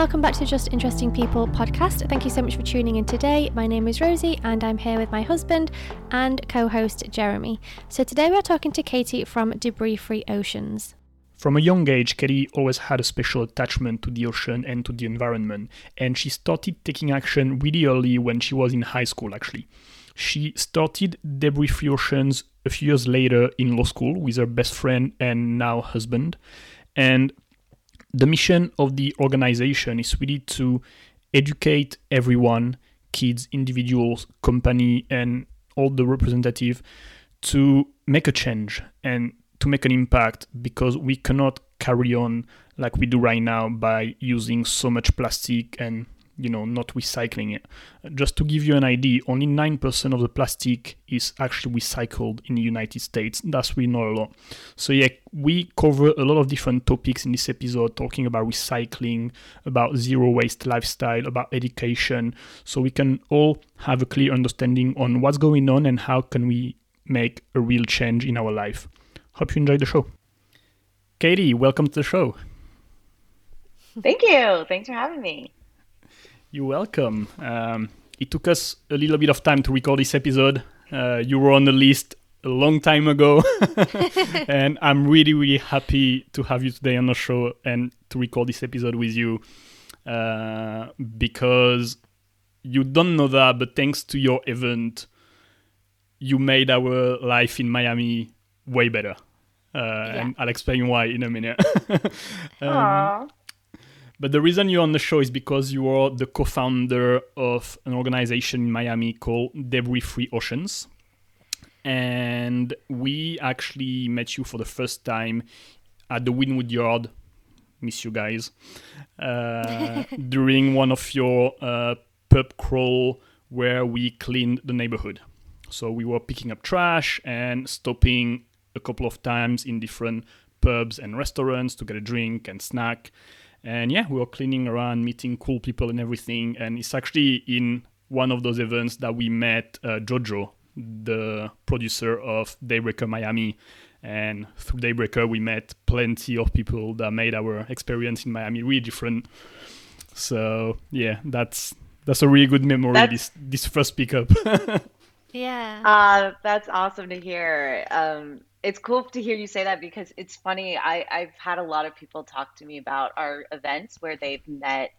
welcome back to the Just Interesting People podcast. Thank you so much for tuning in today. My name is Rosie, and I'm here with my husband and co host Jeremy. So, today we're talking to Katie from Debris Free Oceans. From a young age, Katie always had a special attachment to the ocean and to the environment, and she started taking action really early when she was in high school, actually. She started Debris Free Oceans a few years later in law school with her best friend and now husband. And the mission of the organization is really to educate everyone kids individuals company and all the representative to make a change and to make an impact because we cannot carry on like we do right now by using so much plastic and you know not recycling it. Just to give you an idea only 9% of the plastic is actually recycled in the united states. That's really not a lot. So yeah we cover a lot of different topics in this episode talking about recycling about zero waste lifestyle about education. So we can all have a clear understanding on what's going on and how can we make a real change in our life. Hope you enjoyed the show. Katie welcome to the show. Thank you. Thanks for having me. You're welcome. Um, it took us a little bit of time to record this episode. Uh, you were on the list a long time ago, and I'm really, really happy to have you today on the show and to record this episode with you uh, because you don't know that, but thanks to your event, you made our life in Miami way better. Uh, yeah. And I'll explain why in a minute. um, but the reason you're on the show is because you are the co-founder of an organization in Miami called Debris Free Oceans. And we actually met you for the first time at the Wynwood Yard. Miss you guys. Uh, during one of your uh, pub crawl where we cleaned the neighborhood. So we were picking up trash and stopping a couple of times in different pubs and restaurants to get a drink and snack and yeah, we were cleaning around, meeting cool people and everything. And it's actually in one of those events that we met uh, Jojo, the producer of Daybreaker Miami. And through Daybreaker, we met plenty of people that made our experience in Miami really different. So yeah, that's that's a really good memory. That's, this this first pickup. yeah. Uh, that's awesome to hear. Um, it's cool to hear you say that because it's funny. I, I've had a lot of people talk to me about our events where they've met,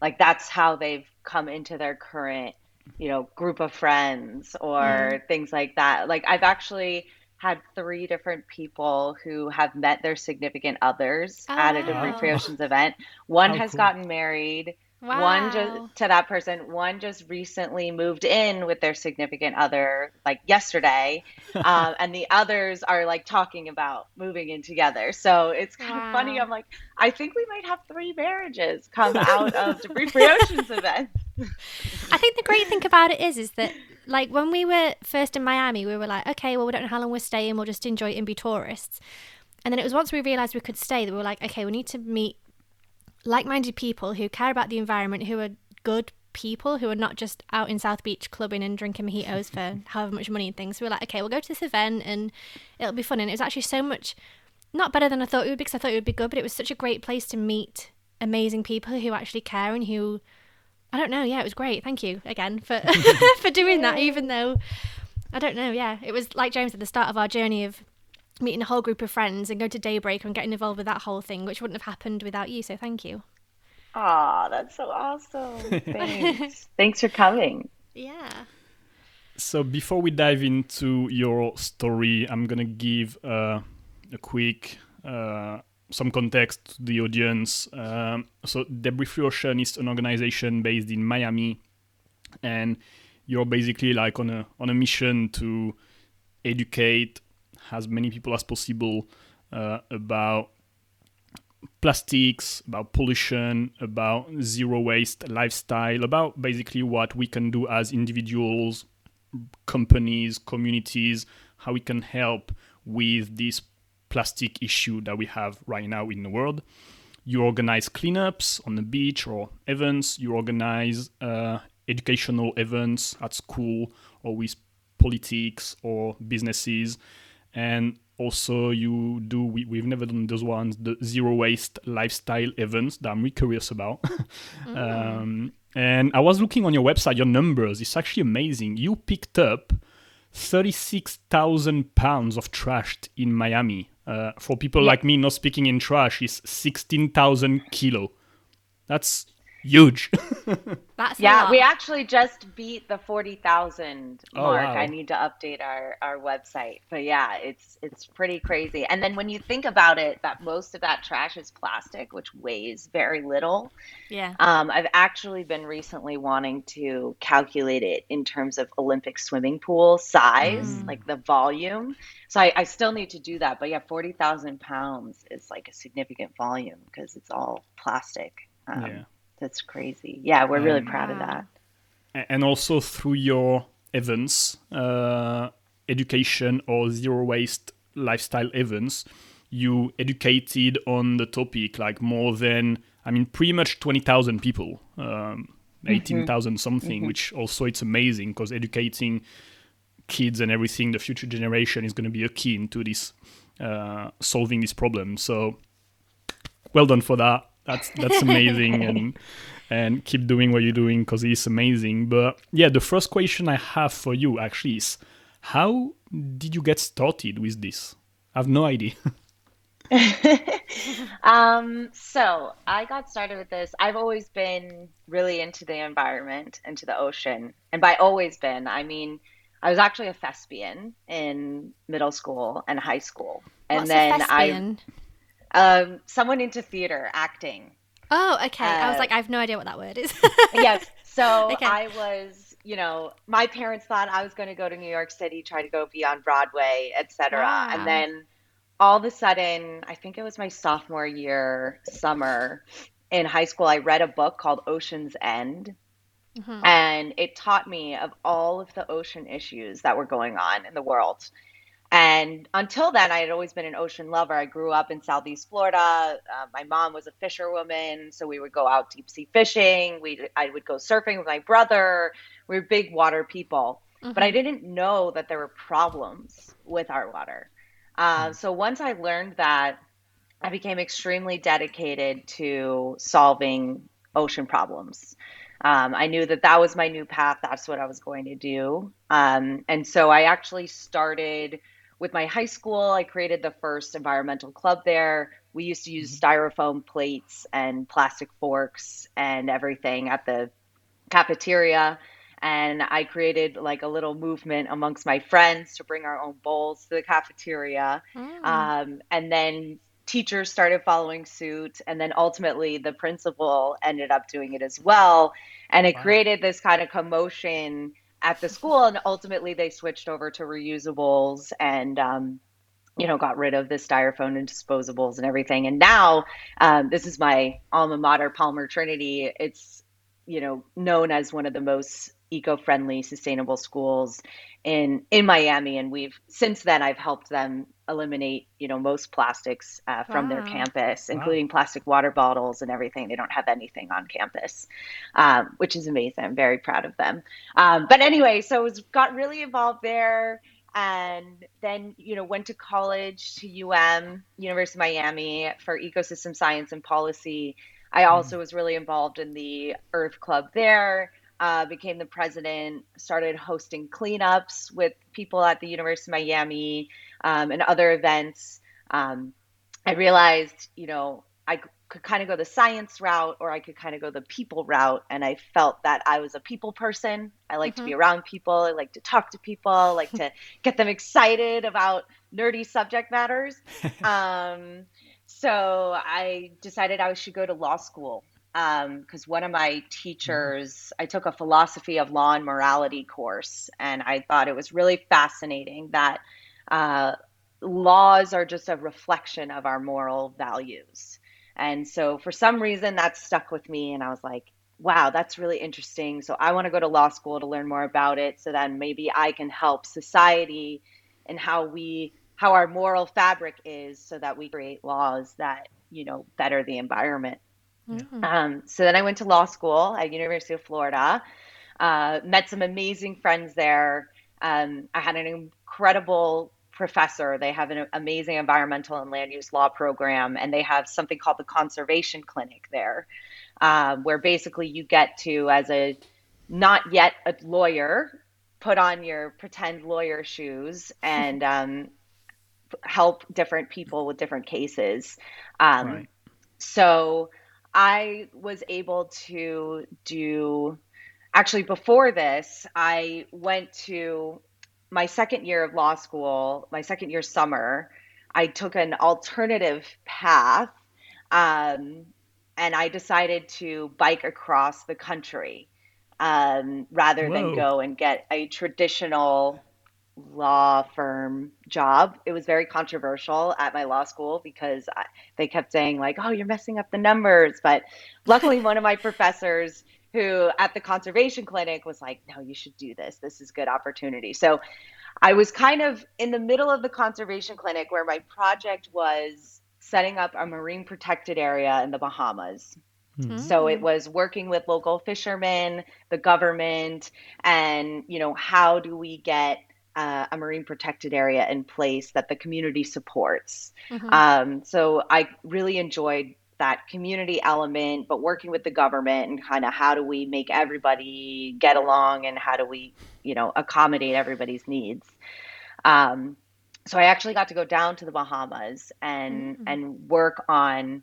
like that's how they've come into their current, you know, group of friends or mm. things like that. Like I've actually had three different people who have met their significant others oh, at a Debris Free Oceans event. One has cool. gotten married. Wow. One just to that person, one just recently moved in with their significant other like yesterday, um, and the others are like talking about moving in together. So it's kind wow. of funny. I'm like, I think we might have three marriages come out of Debris Free Oceans event. I think the great thing about it is, is that like when we were first in Miami, we were like, okay, well we don't know how long we're staying, we'll just enjoy it and be tourists. And then it was once we realized we could stay that we were like, okay, we need to meet like-minded people who care about the environment, who are good people, who are not just out in South Beach clubbing and drinking mojitos for however much money and things. We were like, okay, we'll go to this event and it'll be fun. And it was actually so much not better than I thought it would be because I thought it would be good, but it was such a great place to meet amazing people who actually care and who I don't know. Yeah, it was great. Thank you again for for doing that. Even though I don't know. Yeah, it was like James at the start of our journey of meeting a whole group of friends and going to Daybreak and getting involved with that whole thing, which wouldn't have happened without you. So thank you. Ah, that's so awesome. Thanks. Thanks for coming. Yeah. So before we dive into your story, I'm gonna give uh, a quick uh, some context to the audience. Um, so Debris Free Ocean is an organization based in Miami, and you're basically like on a on a mission to educate as many people as possible uh, about plastics, about pollution, about zero waste lifestyle, about basically what we can do as individuals, companies, communities, how we can help with this plastic issue that we have right now in the world. You organize cleanups on the beach or events, you organize uh, educational events at school or with politics or businesses and also you do we, we've never done those ones the zero waste lifestyle events that i'm really curious about mm. um, and i was looking on your website your numbers it's actually amazing you picked up 36000 pounds of trash in miami uh, for people yeah. like me not speaking in trash is 16000 kilo that's huge. That's yeah. We actually just beat the forty thousand mark. Oh, wow. I need to update our our website, but yeah, it's it's pretty crazy. And then when you think about it, that most of that trash is plastic, which weighs very little. Yeah. Um, I've actually been recently wanting to calculate it in terms of Olympic swimming pool size, mm. like the volume. So I, I still need to do that. But yeah, forty thousand pounds is like a significant volume because it's all plastic. Um, yeah that's crazy. Yeah, we're really um, proud of that. And also through your events, uh, education or zero waste lifestyle events, you educated on the topic like more than I mean pretty much twenty thousand people, um, mm-hmm. eighteen thousand mm-hmm. something, mm-hmm. which also it's amazing because educating kids and everything, the future generation is going to be a key into this uh, solving this problem. So well done for that. That's that's amazing, and and keep doing what you're doing because it's amazing. But yeah, the first question I have for you actually is, how did you get started with this? I have no idea. um, so I got started with this. I've always been really into the environment, into the ocean, and by always been, I mean. I was actually a thespian in middle school and high school, and What's then I um, someone into theater, acting. Oh, okay. Uh, I was like, I have no idea what that word is. yes. So okay. I was, you know, my parents thought I was going to go to New York City, try to go be on Broadway, etc. Wow. And then all of a sudden, I think it was my sophomore year summer in high school, I read a book called Ocean's End. Mm-hmm. And it taught me of all of the ocean issues that were going on in the world. And until then, I had always been an ocean lover. I grew up in Southeast Florida. Uh, my mom was a fisherwoman, so we would go out deep sea fishing. We, I would go surfing with my brother. We were big water people, mm-hmm. but I mm-hmm. didn't know that there were problems with our water. Uh, mm. so once I learned that, I became extremely dedicated to solving ocean problems. Um, I knew that that was my new path. That's what I was going to do. Um, and so I actually started with my high school, I created the first environmental club there. We used to use mm-hmm. styrofoam plates and plastic forks and everything at the cafeteria. And I created like a little movement amongst my friends to bring our own bowls to the cafeteria. Mm. Um, and then teachers started following suit. And then ultimately, the principal ended up doing it as well. And it wow. created this kind of commotion at the school and ultimately they switched over to reusables and um, you know got rid of the styrofoam and disposables and everything. And now um, this is my alma mater palmer trinity. It's you know known as one of the most eco-friendly sustainable schools in in miami and we've since then i've helped them eliminate you know most plastics uh, from wow. their campus including wow. plastic water bottles and everything they don't have anything on campus um, which is amazing i'm very proud of them um, but anyway so it got really involved there and then you know went to college to um university of miami for ecosystem science and policy i hmm. also mm. was really involved in the earth club there uh, became the president, started hosting cleanups with people at the University of Miami um, and other events. Um, I realized, you know, I could kind of go the science route or I could kind of go the people route. And I felt that I was a people person. I like mm-hmm. to be mm-hmm. around people. I like to talk to people. I like to get them excited about nerdy subject matters. um, so I decided I should go to law school because um, one of my mm-hmm. teachers, I took a philosophy of law and morality course, and I thought it was really fascinating that uh, laws are just a reflection of our moral values. And so, for some reason, that stuck with me, and I was like, wow, that's really interesting. So, I want to go to law school to learn more about it so then maybe I can help society and how we how our moral fabric is so that we create laws that you know better the environment Mm-hmm. Um, so then I went to law school at University of Florida. Uh, met some amazing friends there. Um, I had an incredible professor. They have an amazing environmental and land use law program, and they have something called the conservation clinic there, um, where basically you get to, as a not yet a lawyer, put on your pretend lawyer shoes and um, help different people with different cases. Um, right. So I was able to do, actually, before this, I went to my second year of law school, my second year summer. I took an alternative path um, and I decided to bike across the country um, rather Whoa. than go and get a traditional law firm job. It was very controversial at my law school because I, they kept saying like, "Oh, you're messing up the numbers." But luckily, one of my professors who at the conservation clinic was like, "No, you should do this. This is good opportunity." So I was kind of in the middle of the conservation clinic where my project was setting up a marine protected area in the Bahamas. Mm-hmm. So it was working with local fishermen, the government, and you know how do we get uh, a marine protected area in place that the community supports. Mm-hmm. Um, so I really enjoyed that community element, but working with the government and kind of how do we make everybody get along and how do we, you know, accommodate everybody's needs. Um, so I actually got to go down to the Bahamas and mm-hmm. and work on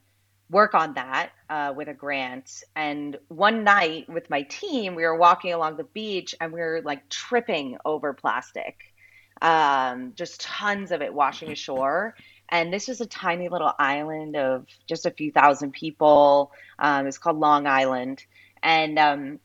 work on that uh, with a grant. And one night with my team, we were walking along the beach and we were like tripping over plastic, um, just tons of it washing ashore. And this was a tiny little island of just a few thousand people. Um, it's called Long Island. And, um,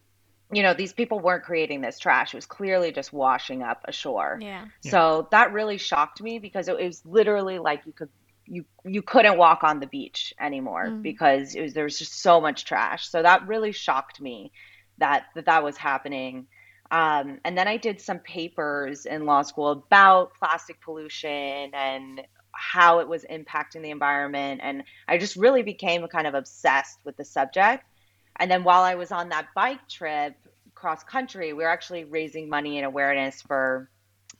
you know, these people weren't creating this trash. It was clearly just washing up ashore. Yeah. So that really shocked me because it was literally like you could you you couldn't walk on the beach anymore mm. because it was, there was just so much trash. So that really shocked me that that, that was happening. Um, and then I did some papers in law school about plastic pollution and how it was impacting the environment. And I just really became kind of obsessed with the subject. And then while I was on that bike trip cross country, we were actually raising money and awareness for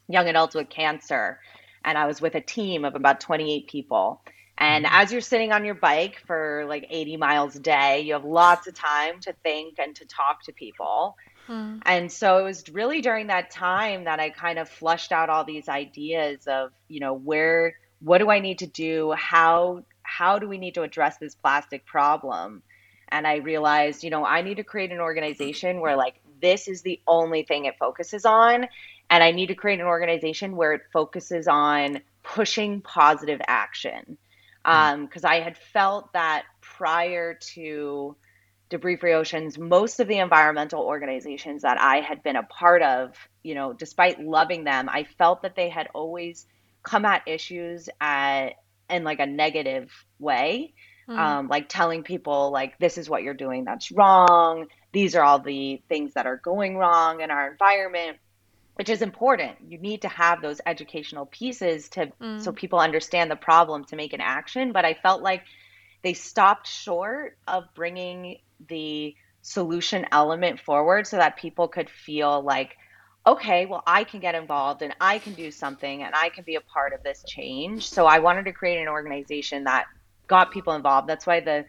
young adults with cancer and I was with a team of about 28 people. And mm-hmm. as you're sitting on your bike for like 80 miles a day, you have lots of time to think and to talk to people. Hmm. And so it was really during that time that I kind of flushed out all these ideas of, you know, where what do I need to do? How how do we need to address this plastic problem? And I realized, you know, I need to create an organization where like this is the only thing it focuses on and I need to create an organization where it focuses on pushing positive action. Because hmm. um, I had felt that prior to Debris Free Oceans, most of the environmental organizations that I had been a part of, you know, despite loving them, I felt that they had always come at issues at in like a negative way. Mm. Um, like telling people like this is what you're doing that's wrong these are all the things that are going wrong in our environment which is important. You need to have those educational pieces to mm. so people understand the problem to make an action. But I felt like they stopped short of bringing the solution element forward so that people could feel like, okay, well, I can get involved and I can do something and I can be a part of this change. So I wanted to create an organization that got people involved. That's why the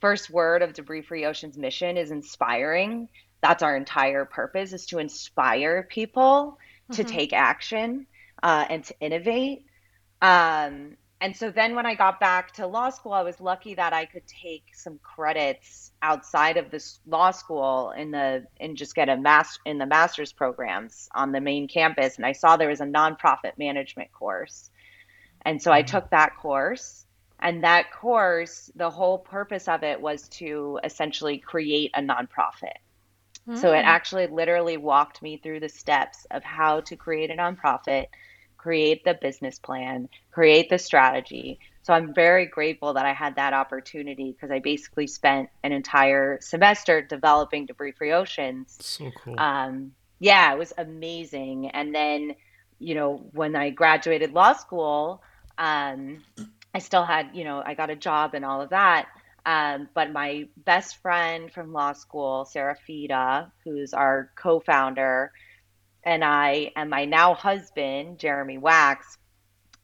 first word of Debris Free Ocean's mission is inspiring that's our entire purpose is to inspire people mm-hmm. to take action uh, and to innovate. Um, and so then when i got back to law school i was lucky that i could take some credits outside of this law school in the and just get a master in the master's programs on the main campus. And i saw there was a nonprofit management course. And so i mm-hmm. took that course. And that course the whole purpose of it was to essentially create a nonprofit so it hmm. actually literally walked me through the steps of how to create a nonprofit, create the business plan, create the strategy. So I'm very grateful that I had that opportunity because I basically spent an entire semester developing Debris Free Oceans. So cool. Um, yeah, it was amazing. And then, you know, when I graduated law school, um, I still had, you know, I got a job and all of that. Um, but my best friend from law school, Sarah Fida, who's our co founder, and I, and my now husband, Jeremy Wax,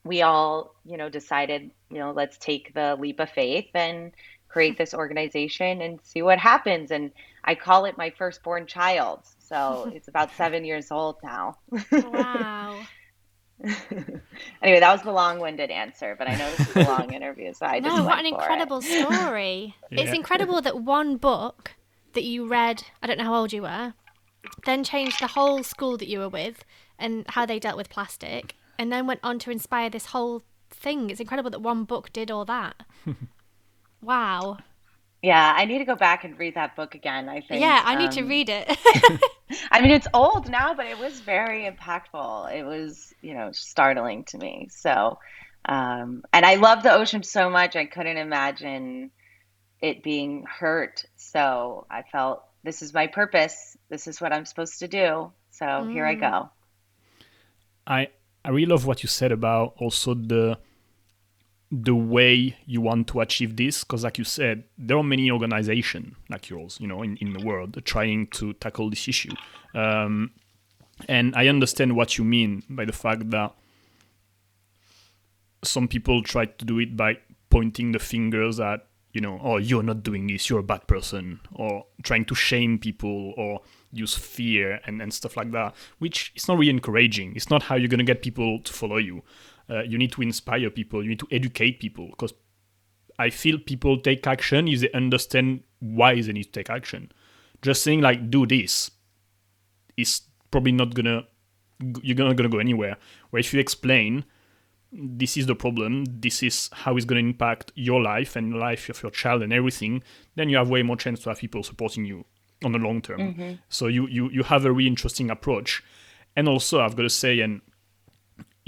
we all, you know, decided, you know, let's take the leap of faith and create this organization and see what happens. And I call it my firstborn child. So it's about seven years old now. Wow. anyway, that was the long-winded answer, but I know this is a long interview, so I just no, what an incredible it. story. It's incredible that one book that you read, I don't know how old you were, then changed the whole school that you were with and how they dealt with plastic, and then went on to inspire this whole thing. It's incredible that one book did all that. wow. Yeah, I need to go back and read that book again, I think. Yeah, I need to Um, read it. I mean, it's old now, but it was very impactful. It was, you know, startling to me. So, um, and I love the ocean so much, I couldn't imagine it being hurt. So I felt this is my purpose. This is what I'm supposed to do. So here I go. I I really love what you said about also the the way you want to achieve this because like you said there are many organizations like yours you know in, in the world trying to tackle this issue. Um, and i understand what you mean by the fact that some people try to do it by pointing the fingers at you know oh you're not doing this you're a bad person or trying to shame people or use fear and, and stuff like that which is not really encouraging. It's not how you're going to get people to follow you uh, you need to inspire people. You need to educate people. Because i feel people take action if they understand why they need to take action. Just saying like do this is probably not gonna you're not gonna go anywhere. Where if you explain this is the problem, this is how it's to impact your life and the life of your child and everything, then you have way more chance to have people supporting you on the long term. So you, you you have a really interesting approach. And also I've got to say, and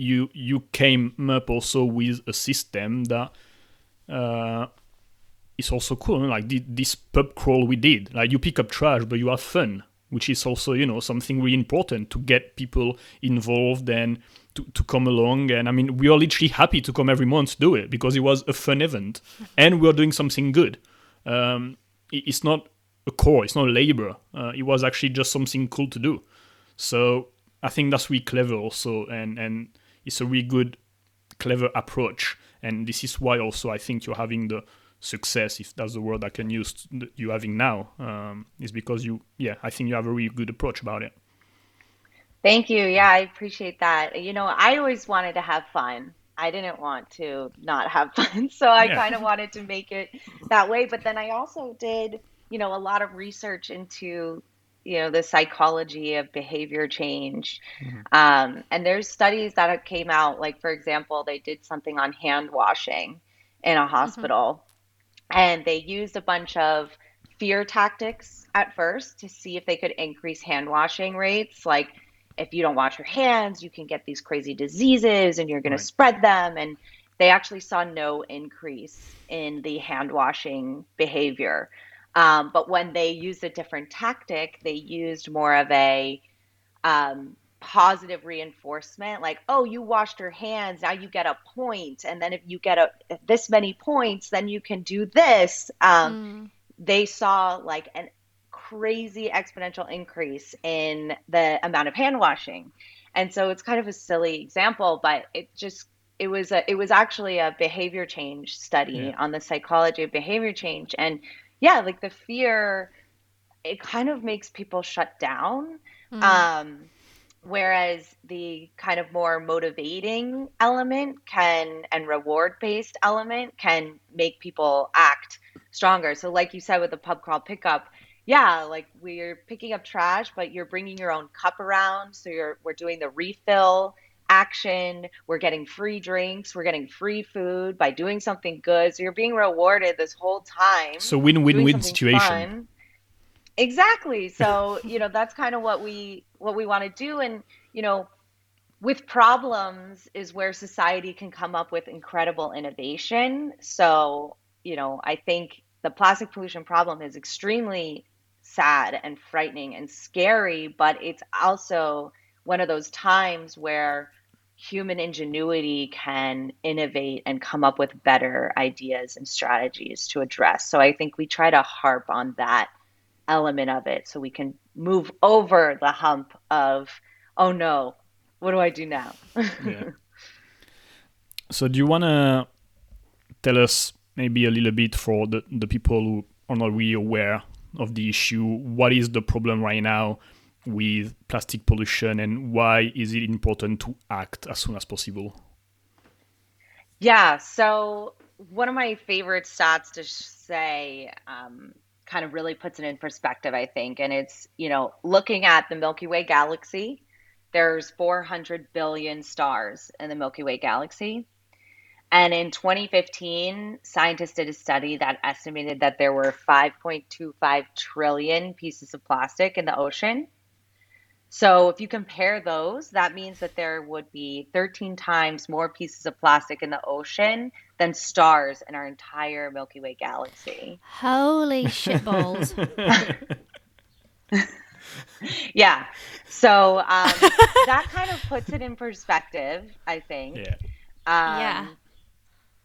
you you came up also with a system that uh, is also cool. Like this pub crawl we did, like you pick up trash, but you have fun, which is also you know something really important to get people involved and to, to come along. And I mean, we are literally happy to come every month to do it because it was a fun event, and we're doing something good. Um, it- it's not a core, it's not labor. Uh, it was actually just something cool to do. So I think that's really clever also, and and it's a really good, clever approach. And this is why also I think you're having the success, if that's the word I can use, that you're having now, um, is because you, yeah, I think you have a really good approach about it. Thank you. Yeah, I appreciate that. You know, I always wanted to have fun. I didn't want to not have fun. So I Yeah. kind of wanted to make it that way. But then I also did, you know, a lot of research into, you know, the psychology of behavior change. Um, and there's studies that have came out, like, for example, they did something on hand washing in a hospital, and they used a bunch of fear tactics at first to see if they could increase hand washing rates. Like, if you don't wash your hands, you can get these crazy diseases and you're going Right. to spread them. And they actually saw no increase in the hand washing behavior. Um, but when they used a different tactic, they used more of a um, positive reinforcement, like, oh, you washed your hands, now you get a point, and then if you get a this many points, then you can do this. Um, They saw like an crazy exponential increase in the amount of hand washing, and so it's kind of a silly example, but it just it was a it was actually a behavior change study Yeah. on the psychology of behavior change, and yeah, like the fear, it kind of makes people shut down. Um, whereas the kind of more motivating element can and reward based element can make people act stronger. So, like you said with the pub crawl pickup, yeah, like we're picking up trash, but you're bringing your own cup around. So you're we're doing the refill action. We're getting free drinks. We're getting free food by doing something good. So you're being rewarded this whole time So win-win-win situation. fun. Exactly. So, you know, that's kind of what we what we want to do and, you know, with problems is where society can come up with incredible innovation. So, you know, I think the plastic pollution problem is extremely sad and frightening and scary, but it's also one of those times where human ingenuity can innovate and come up with better ideas and strategies to address. So I think we try to harp on that element of it so we can move over the hump of, oh no, what do I do now? yeah. So, do you want to tell us maybe a little bit for the, the people who are not really aware of the issue? What is the problem right now with plastic pollution and why is it important to act as soon as possible? Yeah, so one of my favorite stats to say um, kind of really puts it in perspective, I think, and it's, you know, looking at the Milky Way galaxy, there's 400 billion stars in the Milky Way galaxy. And in 2015, scientists did a study that estimated that there were 5.25 trillion pieces of plastic in the ocean. So if you compare those, that means that there would be 13 times more pieces of plastic in the ocean than stars in our entire Milky Way galaxy. Holy shitballs. yeah. So um, that kind of puts it in perspective, I think. Yeah. Um, Yeah.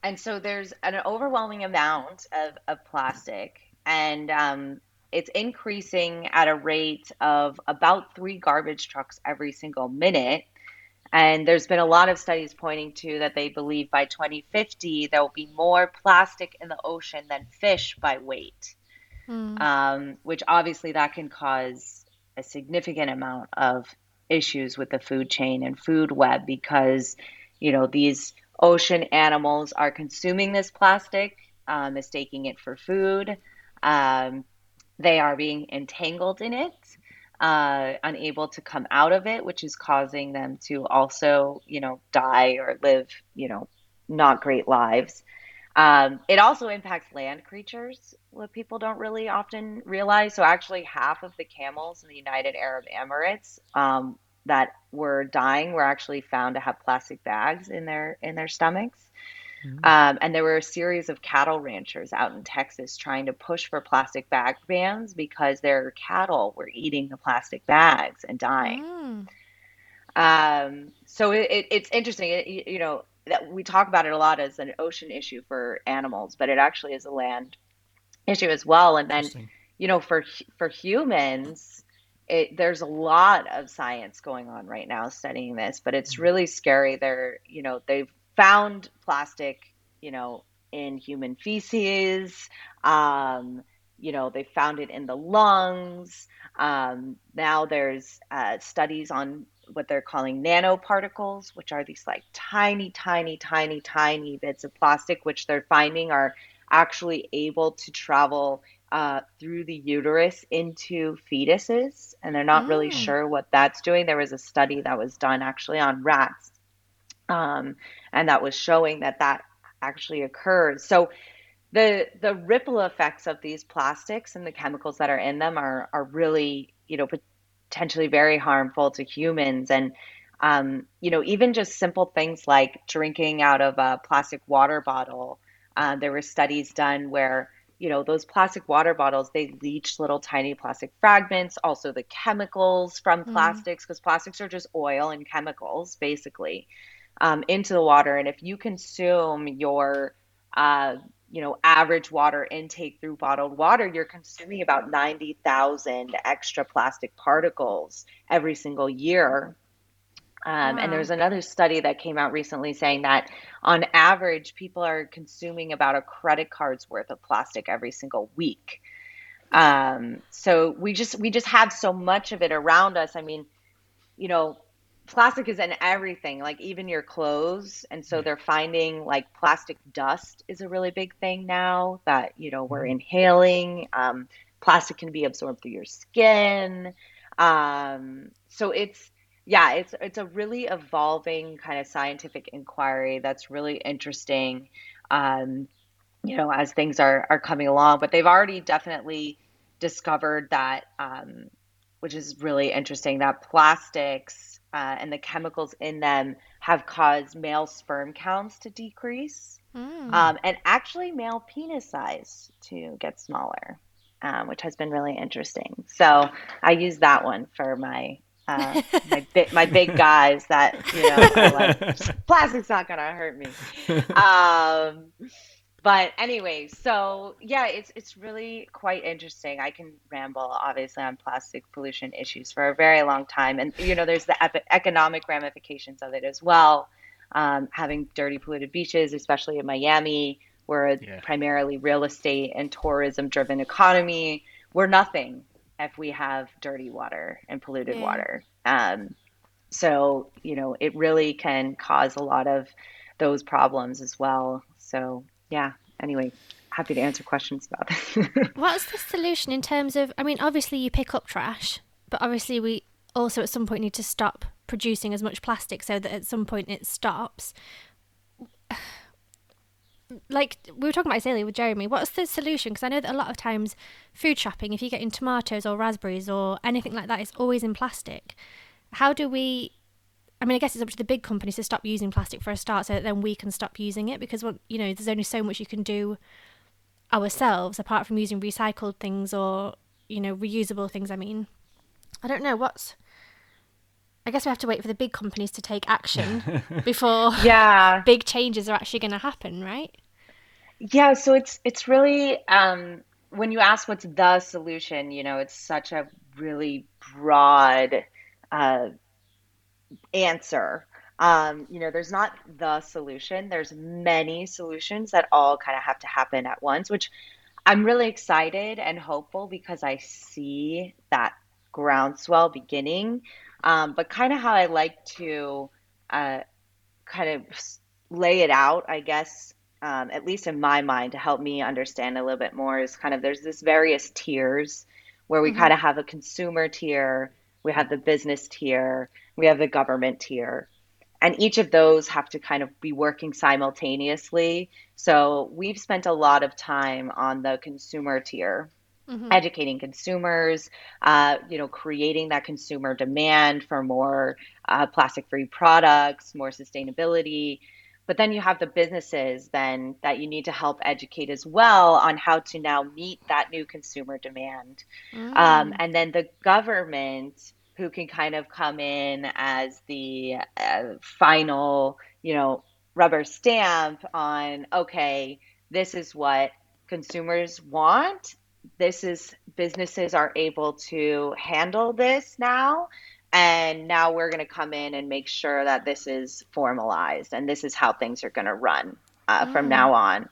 And so there's an overwhelming amount of, of plastic, and um, it's increasing at a rate of about three garbage trucks every single minute. And there's been a lot of studies pointing to that they believe by 2050 there will be more plastic in the ocean than fish by weight, Hmm. um, which obviously that can cause a significant amount of issues with the food chain and food web because you know these ocean animals are consuming this plastic, uh, mistaking it for food. Um, they are being entangled in it, uh, unable to come out of it, which is causing them to also, you know, die or live, you know, not great lives. Um, it also impacts land creatures, what people don't really often realize. So, actually, half of the camels in the United Arab Emirates um, that were dying were actually found to have plastic bags in their in their stomachs. Um, and there were a series of cattle ranchers out in Texas trying to push for plastic bag bans because their cattle were eating the plastic bags and dying. Hmm. Um, so it, it, it's interesting, it, you you know, that we talk about it a lot as an ocean issue for animals, but it actually is a land issue as well. And then, you know, for for humans, it, there's a lot of science going on right now studying this, but it's really scary. They're, you know, they've found plastic, you know, in human feces. Um, you know, they found it in the lungs. Um, now there's uh, studies on what they're calling nanoparticles, which are these like tiny, tiny, tiny, tiny bits of plastic, which they're finding are actually able to travel uh, through the uterus into fetuses. And they're not really Mm. sure what that's doing. There was a study that was done actually on rats, um, and that was showing that that actually occurs. So the the ripple effects of these plastics and the chemicals that are in them are are really you know potentially very harmful to humans and um, you know even just simple things like drinking out of a plastic water bottle uh, there were studies done where you know those plastic water bottles they leach little tiny plastic fragments also the chemicals from Mm. plastics because plastics are just oil and chemicals basically um, into the water and if you consume your uh, you know, average water intake through bottled water, you're consuming about 90,000 extra plastic particles every single year. Um, and there's another study that came out recently saying that on average, people are consuming about a credit card's worth of plastic every single week. Um, so we just we just have so much of it around us. I mean, you know, plastic is in everything, like even your clothes. And so they're finding like plastic dust is a really big thing now that, you know, we're inhaling. Um, plastic can be absorbed through your skin. Um, so it's, yeah, it's it's a really evolving kind of scientific inquiry that's really interesting. Um, you know, as things are are coming along, but they've already definitely discovered that, um, which is really interesting, that plastics uh, and the chemicals in them have caused male sperm counts to decrease, Hmm. um, and actually male penis size to get smaller, um, which has been really interesting. So I use that one for my. Uh, my big my big guys that you know are like plastic's not gonna hurt me um, but anyway, so yeah, it's it's really quite interesting. I can ramble obviously on plastic pollution issues for a very long time, and you know, there's the epi- economic ramifications of it as well. um, having dirty, polluted beaches, especially in Miami. We're a Yeah. primarily real estate and tourism driven economy. We're nothing if we have dirty water and polluted Yeah. water. Um, so, you know, it really can cause a lot of those problems as well. So, yeah, anyway, happy to answer questions about this. What's the solution in terms of? I mean, obviously you pick up trash, but obviously we also at some point need to stop producing as much plastic so that at some point it stops. Like we were talking about this earlier with Jeremy, what's the solution? Because I know that a lot of times food shopping, if you get in tomatoes or raspberries or anything like that, it's always in plastic. How do we? I mean, I guess it's up to the big companies to stop using plastic for a start, so that then we can stop using it. Because what you know, there's only so much you can do ourselves apart from using recycled things or you know reusable things i mean i don't know what's i guess we have to wait for the big companies to take action before yeah. big changes are actually going to happen right Yeah, so it's it's really um, when you ask what's the solution, you know, it's such a really broad uh, answer. Um, you know, there's not the solution. There's many solutions that all kind of have to happen at once, which I'm really excited and hopeful because I see that groundswell beginning. Um, but kind of how I like to uh, kind of lay it out, I guess, um, at least in my mind, to help me understand a little bit more is kind of there's this various tiers where we mm-hmm. kind of have a consumer tier, we have the business tier, we have the government tier. And each of those have to kind of be working simultaneously. So we've spent a lot of time on the consumer tier mm-hmm. educating consumers, uh, you know, creating that consumer demand for more uh, plastic-free products, more sustainability. But then you have the businesses then that you need to help educate as well on how to now meet that new consumer demand. Um, mm. and then the government who can kind of come in as the uh, final, you know, rubber stamp on, okay, this is what consumers want. This is businesses are able to handle this now. And now we're going to come in and make sure that this is formalized and this is how things are going to run uh, from Mm. now on.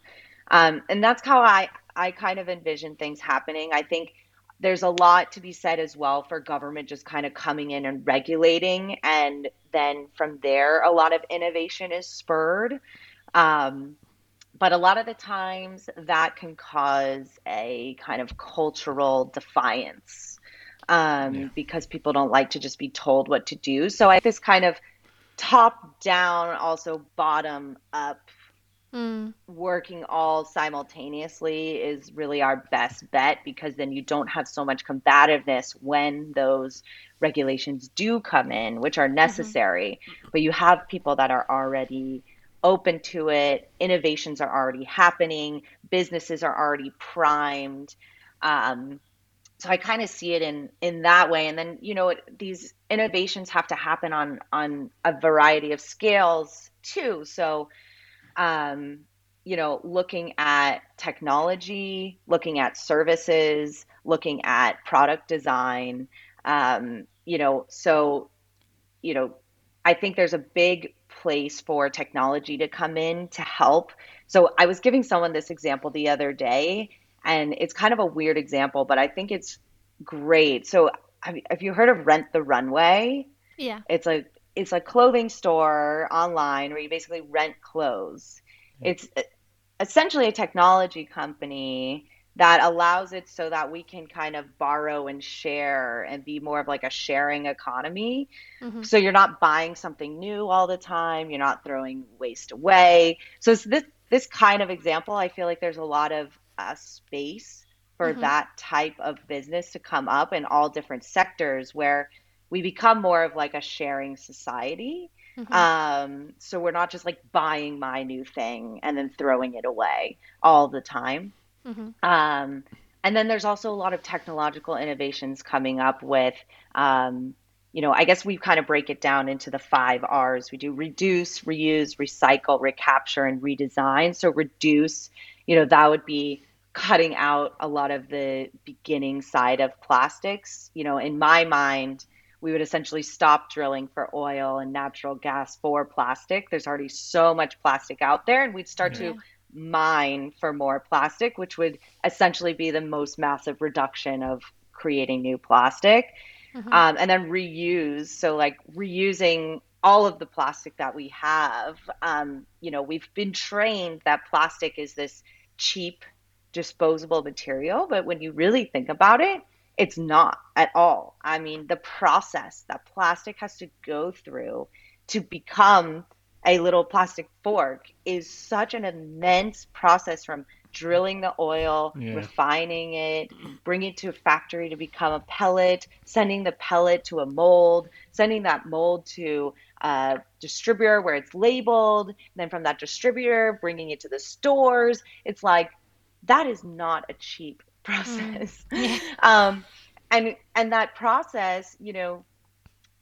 Um, and that's how i i kind of envision things happening. I think there's a lot to be said as well for government just kind of coming in and regulating and then from there a lot of innovation is spurred um, but a lot of the times that can cause a kind of cultural defiance Yeah. um, because people don't like to just be told what to do. So I this kind of top down, also bottom up, Mm. working all simultaneously is really our best bet because then you don't have so much combativeness when those regulations do come in, which are necessary. But you have people that are already open to it. Innovations are already happening. Businesses are already primed. Um, so I kind of see it in in that way. And then you know it, these innovations have to happen on on a variety of scales too. So um, you know, looking at technology, looking at services, looking at product design. Um, you know, so you know, I think there's a big place for technology to come in to help. So I was giving someone this example the other day, and it's kind of a weird example, but I think it's great. So have, you heard of Rent the Runway? yeah It's a it's a clothing store online where you basically rent clothes. It's e- essentially a technology company that allows it so that we can kind of borrow and share and be more of like a sharing economy. hmm So you're not buying something new all the time, you're not throwing waste away. So it's this this kind of example, I feel like there's a lot of uh, space for hmm that type of business to come up in all different sectors where we become more of like a sharing society. hmm Um, so we're not just like buying my new thing and then throwing it away all the time. hmm Um, and then there's also a lot of technological innovations coming up with, um, you know, I guess we kind of break it down into the five R's. We do reduce, reuse, recycle, recapture, and redesign. So reduce, you know, that would be cutting out a lot of the beginning side of plastics. You know, in my mind, we would essentially stop drilling for oil and natural gas for plastic. There's already so much plastic out there, and we'd start yeah. to mine for more plastic, which would essentially be the most massive reduction of creating new plastic. Mm-hmm. Um, and then reuse. So, like reusing all of the plastic that we have. Um, you know, we've been trained that plastic is this cheap, disposable material, but when you really think about it, it's not at all. I mean, the process that plastic has to go through to become a little plastic fork is such an immense process from drilling the oil, yeah. refining it, bringing it to a factory to become a pellet, sending the pellet to a mold, sending that mold to a distributor where it's labeled, then from that distributor, bringing it to the stores. It's like that is not a cheap process. Mm. um, and and that process, you know,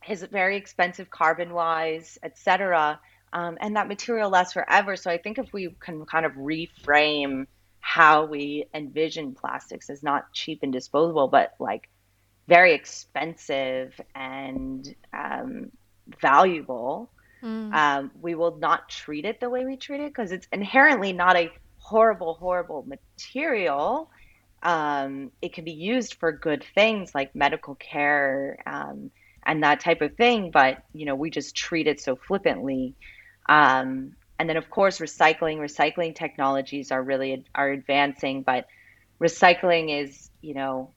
is very expensive carbon wise, et cetera. Um, and that material lasts forever. So I think if we can kind of reframe how we envision plastics as not cheap and disposable, but like very expensive and um, valuable, mm. um, we will not treat it the way we treat it because it's inherently not a horrible, horrible material. Um, it can be used for good things like medical care um, and that type of thing, but you know we just treat it so flippantly. Um, and then, of course, recycling. Recycling technologies are really are advancing, but recycling is, you know,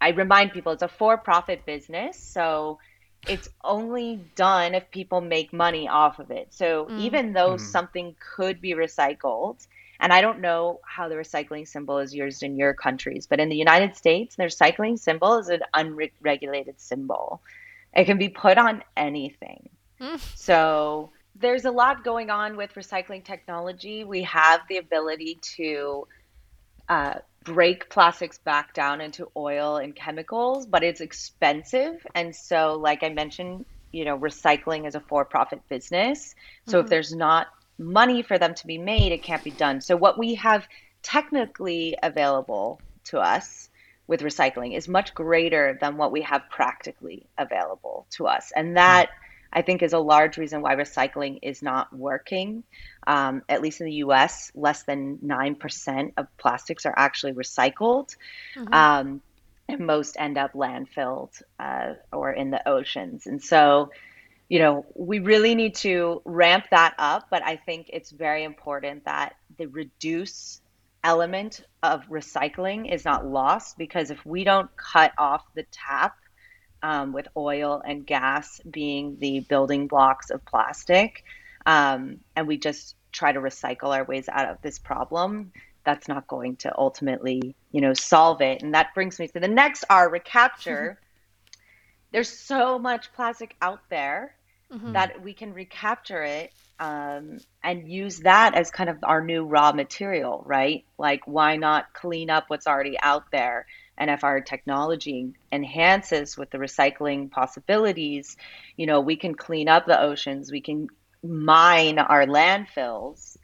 I remind people it's a for-profit business, so it's only done if people make money off of it. So mm. even though mm. something could be recycled, and I don't know how the recycling symbol is used in your countries, but in the United States, the recycling symbol is an unregulated symbol. It can be put on anything. Mm. So there's a lot going on with recycling technology. We have the ability to uh, break plastics back down into oil and chemicals, but it's expensive. And so, like I mentioned, you know, recycling is a for profit business. So mm-hmm. if there's not money for them to be made, it can't be done. So, what we have technically available to us with recycling is much greater than what we have practically available to us. And that I think is a large reason why recycling is not working. Um, at least in the US, less than 9% of plastics are actually recycled. Mm-hmm. Um, and most end up landfilled uh, or in the oceans. And so, you know, we really need to ramp that up. But I think it's very important that the reduce element of recycling is not lost because if we don't cut off the tap um, with oil and gas being the building blocks of plastic, um, and we just try to recycle our ways out of this problem, that's not going to ultimately, you know, solve it. And that brings me to the next R, recapture. There's so much plastic out there mm-hmm. that we can recapture it um, and use that as kind of our new raw material, right? Like, why not clean up what's already out there? And if our technology enhances with the recycling possibilities, you know, we can clean up the oceans, we can mine our landfills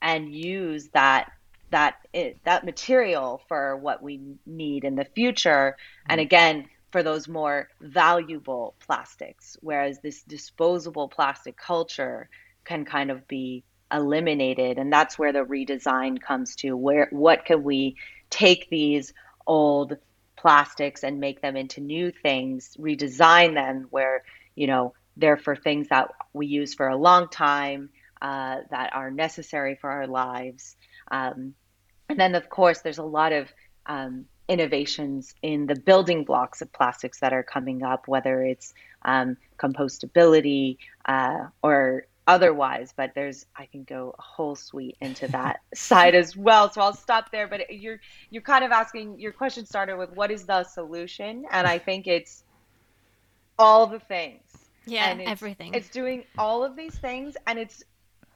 and use that that it, that material for what we need in the future and mm-hmm. again for those more valuable plastics whereas this disposable plastic culture can kind of be eliminated and that's where the redesign comes to where what can we take these old plastics and make them into new things redesign them where you know they're for things that we use for a long time uh, that are necessary for our lives. Um, and then, of course, there's a lot of um, innovations in the building blocks of plastics that are coming up, whether it's um, compostability uh, or otherwise. But there's, I can go a whole suite into that side as well. So I'll stop there. But you're you're kind of asking your question started with what is the solution, and I think it's all the things yeah, and it's, everything. It's doing all of these things, and it's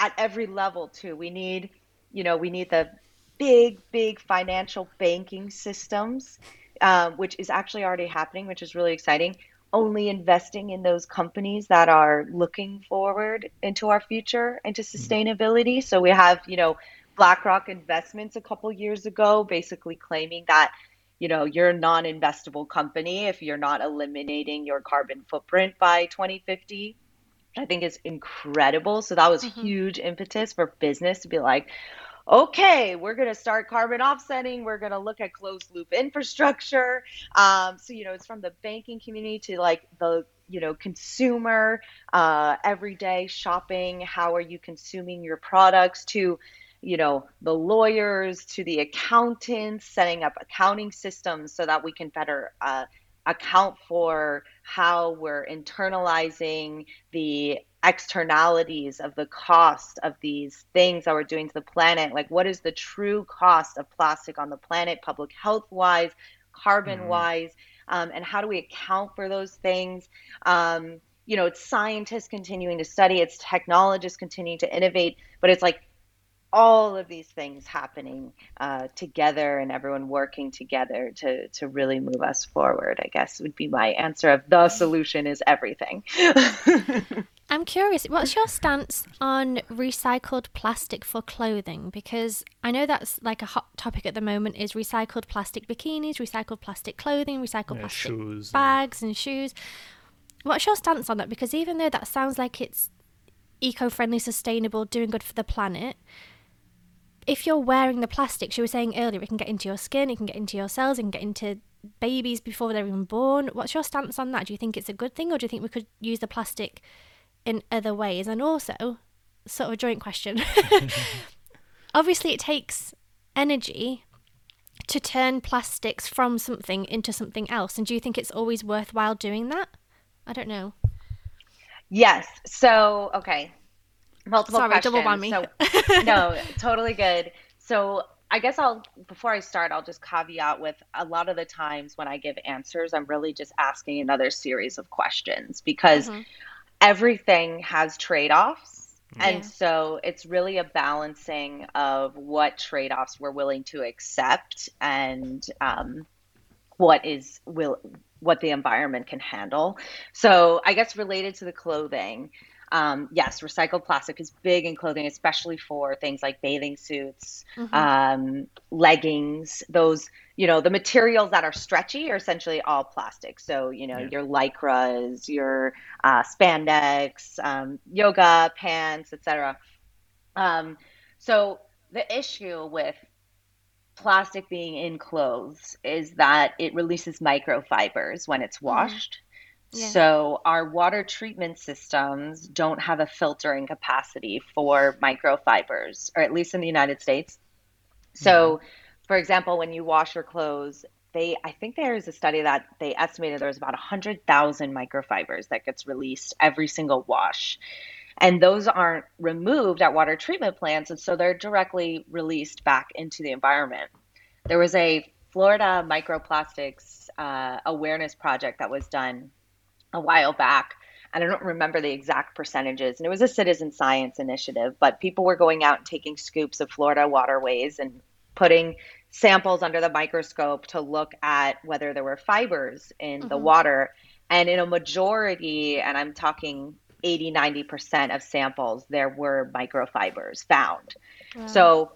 at every level too. We need, you know, we need the big, big financial banking systems, uh, which is actually already happening, which is really exciting. Only investing in those companies that are looking forward into our future, into mm-hmm. sustainability. So we have, you know, BlackRock Investments a couple years ago, basically claiming that you know, you're a non-investable company if you're not eliminating your carbon footprint by 2050. I think is incredible. So that was mm-hmm. huge impetus for business to be like, okay, we're going to start carbon offsetting. We're going to look at closed loop infrastructure. Um, so, you know, it's from the banking community to like the, you know, consumer, uh, everyday shopping. How are you consuming your products to, you know, the lawyers to the accountants, setting up accounting systems so that we can better uh, account for how we're internalizing the externalities of the cost of these things that we're doing to the planet. Like, what is the true cost of plastic on the planet, public health wise, carbon wise, mm-hmm. um, and how do we account for those things? Um, you know, it's scientists continuing to study, it's technologists continuing to innovate, but it's like all of these things happening uh, together and everyone working together to to really move us forward i guess would be my answer of the solution is everything. I'm curious what's your stance on recycled plastic for clothing? Because i know that's like a hot topic at the moment is recycled plastic bikinis recycled plastic clothing recycled yeah, plastic shoes bags and... and shoes. What's your stance on that? Because even though that sounds like it's eco-friendly sustainable doing good for the planet if you're wearing the plastics, you were saying earlier, it can get into your skin, it can get into your cells, it can get into babies before they're even born. What's your stance on that? Do you think it's a good thing, or do you think we could use the plastic in other ways? And also, sort of a joint question. Obviously, it takes energy to turn plastics from something into something else. And do you think it's always worthwhile doing that? I don't know. Yes. So, okay multiple Sorry, questions. double whammy. So, no, totally good. So I guess I'll before I start, I'll just caveat with a lot of the times when I give answers, I'm really just asking another series of questions because mm-hmm. everything has trade-offs. Yeah. And so it's really a balancing of what trade-offs we're willing to accept and um, what is will what the environment can handle. So I guess related to the clothing, um, yes, recycled plastic is big in clothing, especially for things like bathing suits, mm-hmm. um, leggings. Those, you know, the materials that are stretchy are essentially all plastic. So, you know, yeah. your lycras, your uh, spandex, um, yoga pants, etc. Um, so the issue with plastic being in clothes is that it releases microfibers when it's mm-hmm. washed. Mm-hmm. So our water treatment systems don't have a filtering capacity for microfibers, or at least in the United States. So, mm-hmm. for example, when you wash your clothes, they I think there is a study that they estimated there was about 100,000 microfibers that gets released every single wash. And those aren't removed at water treatment plants, and so they're directly released back into the environment. There was a Florida microplastics uh, awareness project that was done a while back and I don't remember the exact percentages. And it was a citizen science initiative, but people were going out and taking scoops of Florida waterways and putting samples under the microscope to look at whether there were fibers in mm-hmm. the water. And in a majority, and I'm talking 80, 90% of samples, there were microfibers found. Wow. So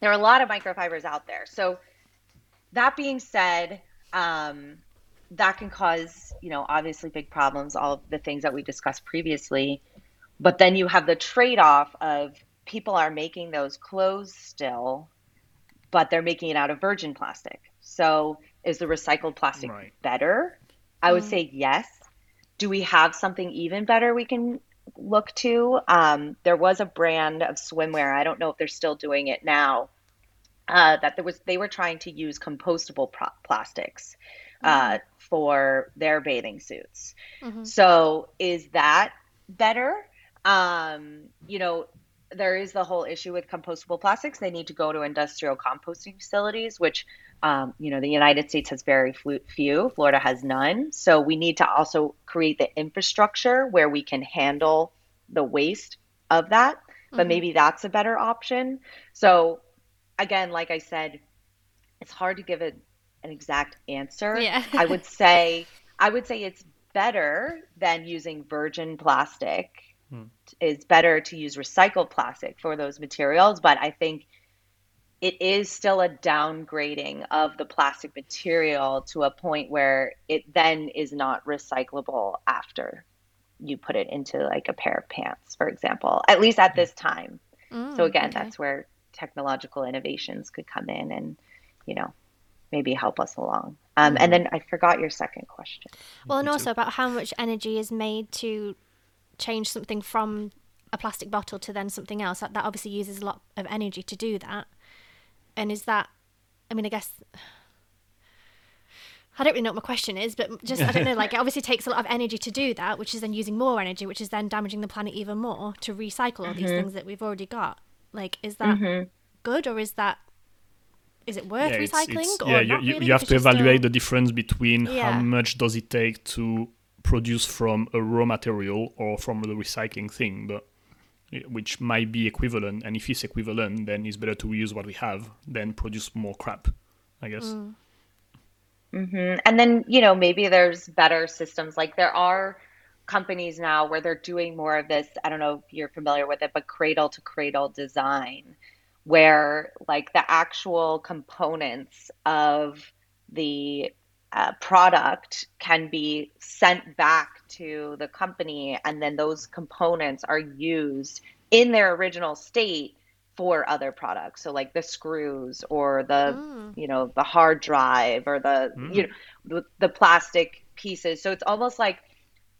there are a lot of microfibers out there. So that being said, um, that can cause, you know, obviously big problems, all of the things that we discussed previously. But then you have the trade off of people are making those clothes still, but they're making it out of virgin plastic. So is the recycled plastic right. better? I would mm. say yes. Do we have something even better we can look to? Um, there was a brand of swimwear. I don't know if they're still doing it now. Uh, that there was they were trying to use compostable pro- plastics uh, mm-hmm. for their bathing suits. Mm-hmm. So is that better? Um, you know, there is the whole issue with compostable plastics. They need to go to industrial composting facilities, which um, you know the United States has very few. Florida has none. So we need to also create the infrastructure where we can handle the waste of that. But mm-hmm. maybe that's a better option. So again, like I said, it's hard to give a an exact answer. Yeah. I would say I would say it's better than using virgin plastic. Hmm. It's better to use recycled plastic for those materials, but I think it is still a downgrading of the plastic material to a point where it then is not recyclable after you put it into like a pair of pants, for example, at least at this time. Mm, so again, okay. that's where technological innovations could come in and, you know, maybe help us along. Um. And then I forgot your second question. Well, and also about how much energy is made to change something from a plastic bottle to then something else. That, that obviously uses a lot of energy to do that. And is that, I mean, I guess I don't really know what my question is, but just I don't know. Like, it obviously takes a lot of energy to do that, which is then using more energy, which is then damaging the planet even more to recycle all mm-hmm. these things that we've already got. Like, is that mm-hmm. good or is that is it worth yeah, recycling? It's, it's, yeah, you, really? you have to evaluate still... the difference between yeah. how much does it take to produce from a raw material or from the recycling thing, but which might be equivalent. And if it's equivalent, then it's better to reuse what we have than produce more crap. I guess. Mm. Mm-hmm. And then, you know, maybe there's better systems. Like there are companies now where they're doing more of this. I don't know if you're familiar with it, but cradle to cradle design, where like the actual components of the uh, product can be sent back to the company, and then those components are used in their original state for other products so like the screws or the mm. you know the hard drive or the mm. you know the, the plastic pieces so it's almost like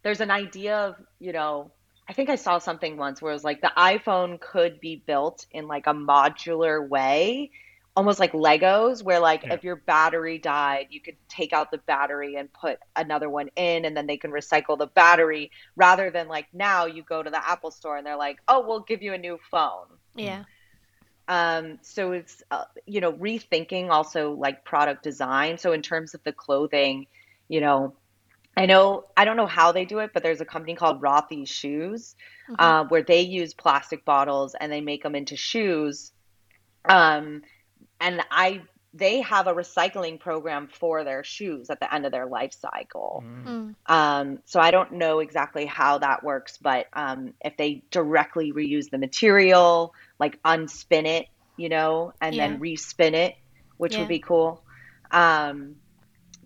there's an idea of you know i think i saw something once where it was like the iphone could be built in like a modular way almost like legos where like yeah. if your battery died you could take out the battery and put another one in and then they can recycle the battery rather than like now you go to the apple store and they're like oh we'll give you a new phone yeah um, so it's uh, you know rethinking also like product design. So in terms of the clothing, you know, I know I don't know how they do it, but there's a company called Rothy's Shoes mm-hmm. uh, where they use plastic bottles and they make them into shoes. Um, and I they have a recycling program for their shoes at the end of their life cycle. Mm. Um, so I don't know exactly how that works, but um, if they directly reuse the material, like unspin it, you know, and yeah. then respin it, which yeah. would be cool. Um,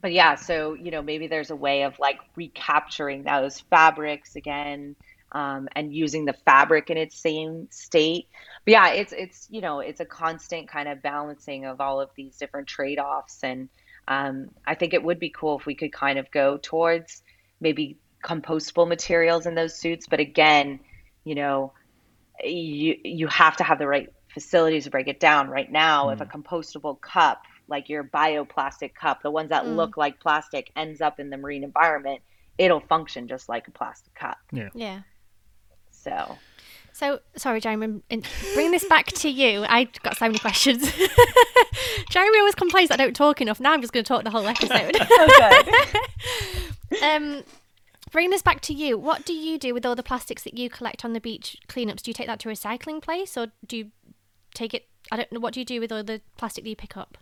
but yeah, so you know, maybe there's a way of like recapturing those fabrics again. Um, and using the fabric in its same state. But yeah, it's it's you know it's a constant kind of balancing of all of these different trade offs, and um, I think it would be cool if we could kind of go towards maybe compostable materials in those suits. But again, you know, you you have to have the right facilities to break it down. Right now, mm. if a mm. compostable cup, like your bioplastic cup, the ones that mm. look like plastic, ends up in the marine environment, it'll function just like a plastic cup. Yeah. Yeah. So. So sorry, Jeremy. Bring this back to you. I have got so many questions. Jeremy always complains that I don't talk enough. Now I'm just going to talk the whole episode. okay. um, bring this back to you. What do you do with all the plastics that you collect on the beach cleanups? Do you take that to a recycling place, or do you take it? I don't know. What do you do with all the plastic that you pick up?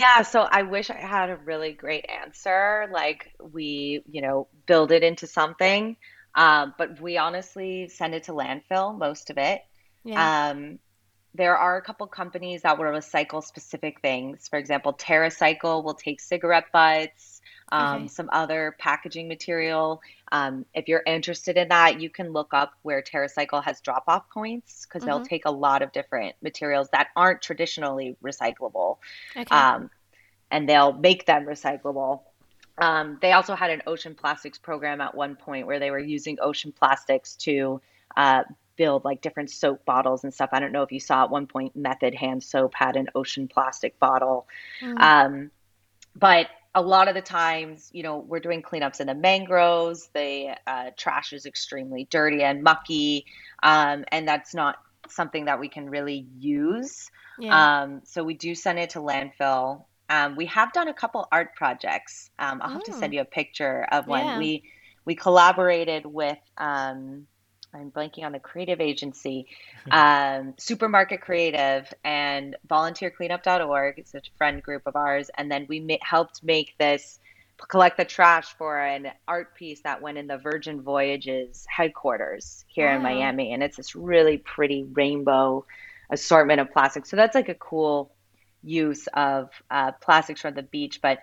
Yeah, so I wish I had a really great answer. Like we, you know, build it into something, um, but we honestly send it to landfill most of it. Yeah. Um, there are a couple companies that will recycle specific things. For example, TerraCycle will take cigarette butts, um, okay. some other packaging material. Um, if you're interested in that, you can look up where TerraCycle has drop off points because mm-hmm. they'll take a lot of different materials that aren't traditionally recyclable. Okay. Um, and they'll make them recyclable. Um, they also had an ocean plastics program at one point where they were using ocean plastics to uh, build like different soap bottles and stuff. I don't know if you saw at one point Method Hand Soap had an ocean plastic bottle. Mm. Um, but a lot of the times, you know, we're doing cleanups in the mangroves. The uh, trash is extremely dirty and mucky, um, and that's not something that we can really use. Yeah. Um, so we do send it to landfill. Um, we have done a couple art projects. Um, I'll have to send oh. you a picture of one. Yeah. We we collaborated with um, I'm blanking on the creative agency, um, Supermarket Creative and volunteercleanup.org. It's a friend group of ours. And then we ma- helped make this collect the trash for an art piece that went in the Virgin Voyages headquarters here in Miami. And it's this really pretty rainbow assortment of plastics. So that's like a cool use of uh, plastics from the beach. But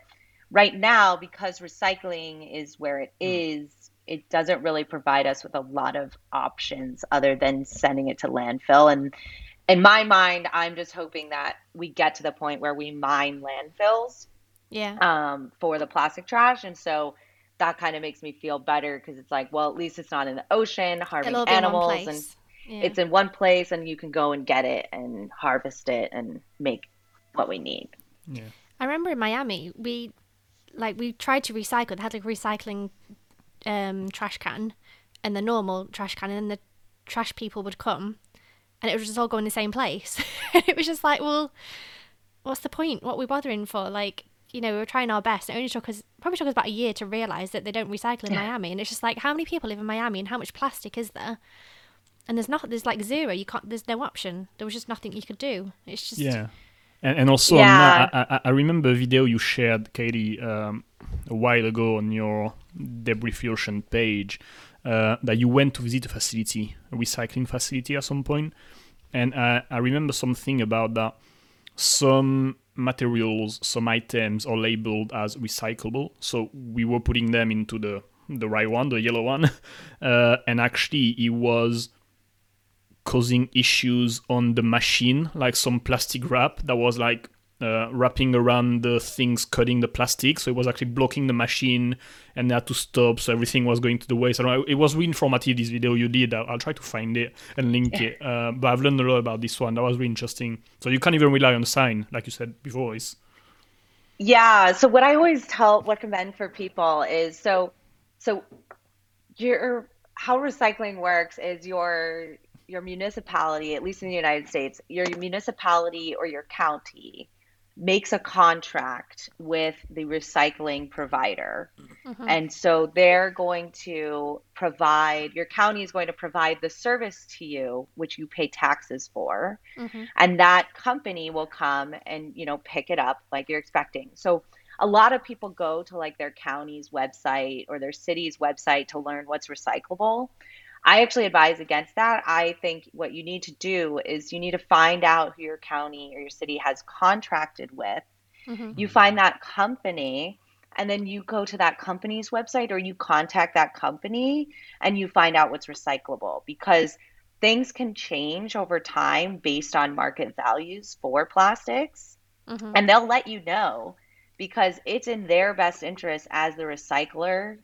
right now, because recycling is where it is, it doesn't really provide us with a lot of options other than sending it to landfill. And in my mind, I'm just hoping that we get to the point where we mine landfills Yeah. um, for the plastic trash. And so that kind of makes me feel better because it's like, well, at least it's not in the ocean harming It'll all be in one animals and. Yeah. it's in one place and you can go and get it and harvest it and make what we need. Yeah. I remember in Miami, we like we tried to recycle. They had like a recycling um, trash can and the normal trash can, and then the trash people would come, and it would just all go in the same place. it was just like, well, what's the point? What are we bothering for? Like, you know, we were trying our best. It only took us probably took us about a year to realize that they don't recycle in Miami, and it's just like, how many people live in Miami, and how much plastic is there? And there's not, there's like zero. You can't. There's no option. There was just nothing you could do. It's just Yeah. And, and also, on Yeah. that, I, I, I remember a video you shared, Katie, um, a while ago on your Debris Ocean page uh, that you went to visit a facility, a recycling facility at some point. And I, I remember something about that. Some materials, some items are labeled as recyclable. So we were putting them into the, the right one, the yellow one. Uh, and actually, it was causing issues on the machine, like some plastic wrap that was like uh, wrapping around the things cutting the plastic. So it was actually blocking the machine and they had to stop. So everything was going to the waste. I don't know, it was really informative, this video you did. I'll, I'll try to find it and link it. Uh, but I've learned a lot about this one. That was really interesting. So you can't even rely on the sign, like you said before. Is Yeah. So what I always tell, recommend for people is so, so your how recycling works is your your municipality, at least in the United States, your municipality or your county makes a contract with the recycling provider. Mm-hmm. And so they're going to provide, your county is going to provide the service to you, which you pay taxes for. Mm-hmm. And that company will come and, you know, pick it up like you're expecting. So a lot of people go to like their county's website or their city's website to learn what's recyclable. I actually advise against that. I think what you need to do is you need to find out who your county or your city has contracted with. Mm-hmm. You find that company and then you go to that company's website or you contact that company and you find out what's recyclable because things can change over time based on market values for plastics mm-hmm. and they'll let you know because it's in their best interest as the recycler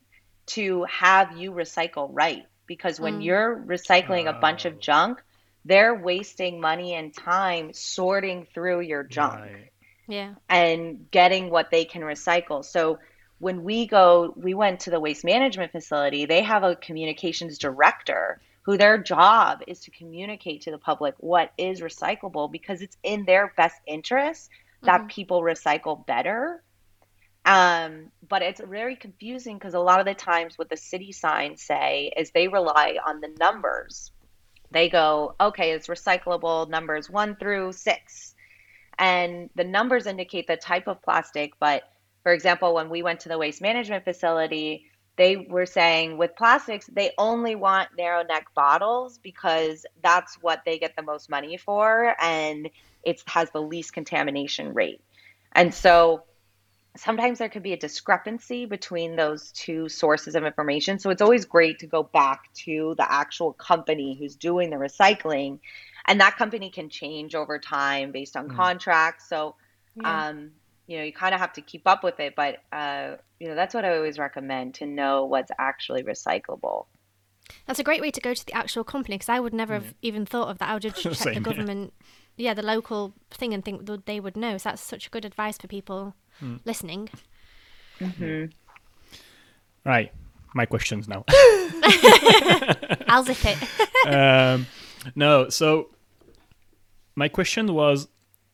to have you recycle right because when mm. you're recycling a bunch of junk they're wasting money and time sorting through your junk Right. yeah. and getting what they can recycle. So when we go, we went to the waste management facility, they have a communications director who their job is to communicate to the public what is recyclable because it's in their best interest that mm-hmm. people recycle better. Um, but it's very confusing because a lot of the times what the city signs say is they rely on the numbers. They go, okay, it's recyclable numbers one through six and the numbers indicate the type of plastic. But for example, when we went to the waste management facility, they were saying with plastics, they only want narrow neck bottles because that's what they get the most money for and it has the least contamination rate. And so sometimes there could be a discrepancy between those two sources of information. So it's always great to go back to the actual company who's doing the recycling and that company can change over time based on contracts. So, Yeah. um, you know, you kind of have to keep up with it. But uh, you know, that's what I always recommend to know what's actually recyclable. That's a great way to go to the actual company because I would never have even thought of that. I would have just checked the Same, yeah. government, yeah. the local thing and think that they would know. So that's such good advice for people listening. Right. My questions now. I'll zip it. um, no, so my question was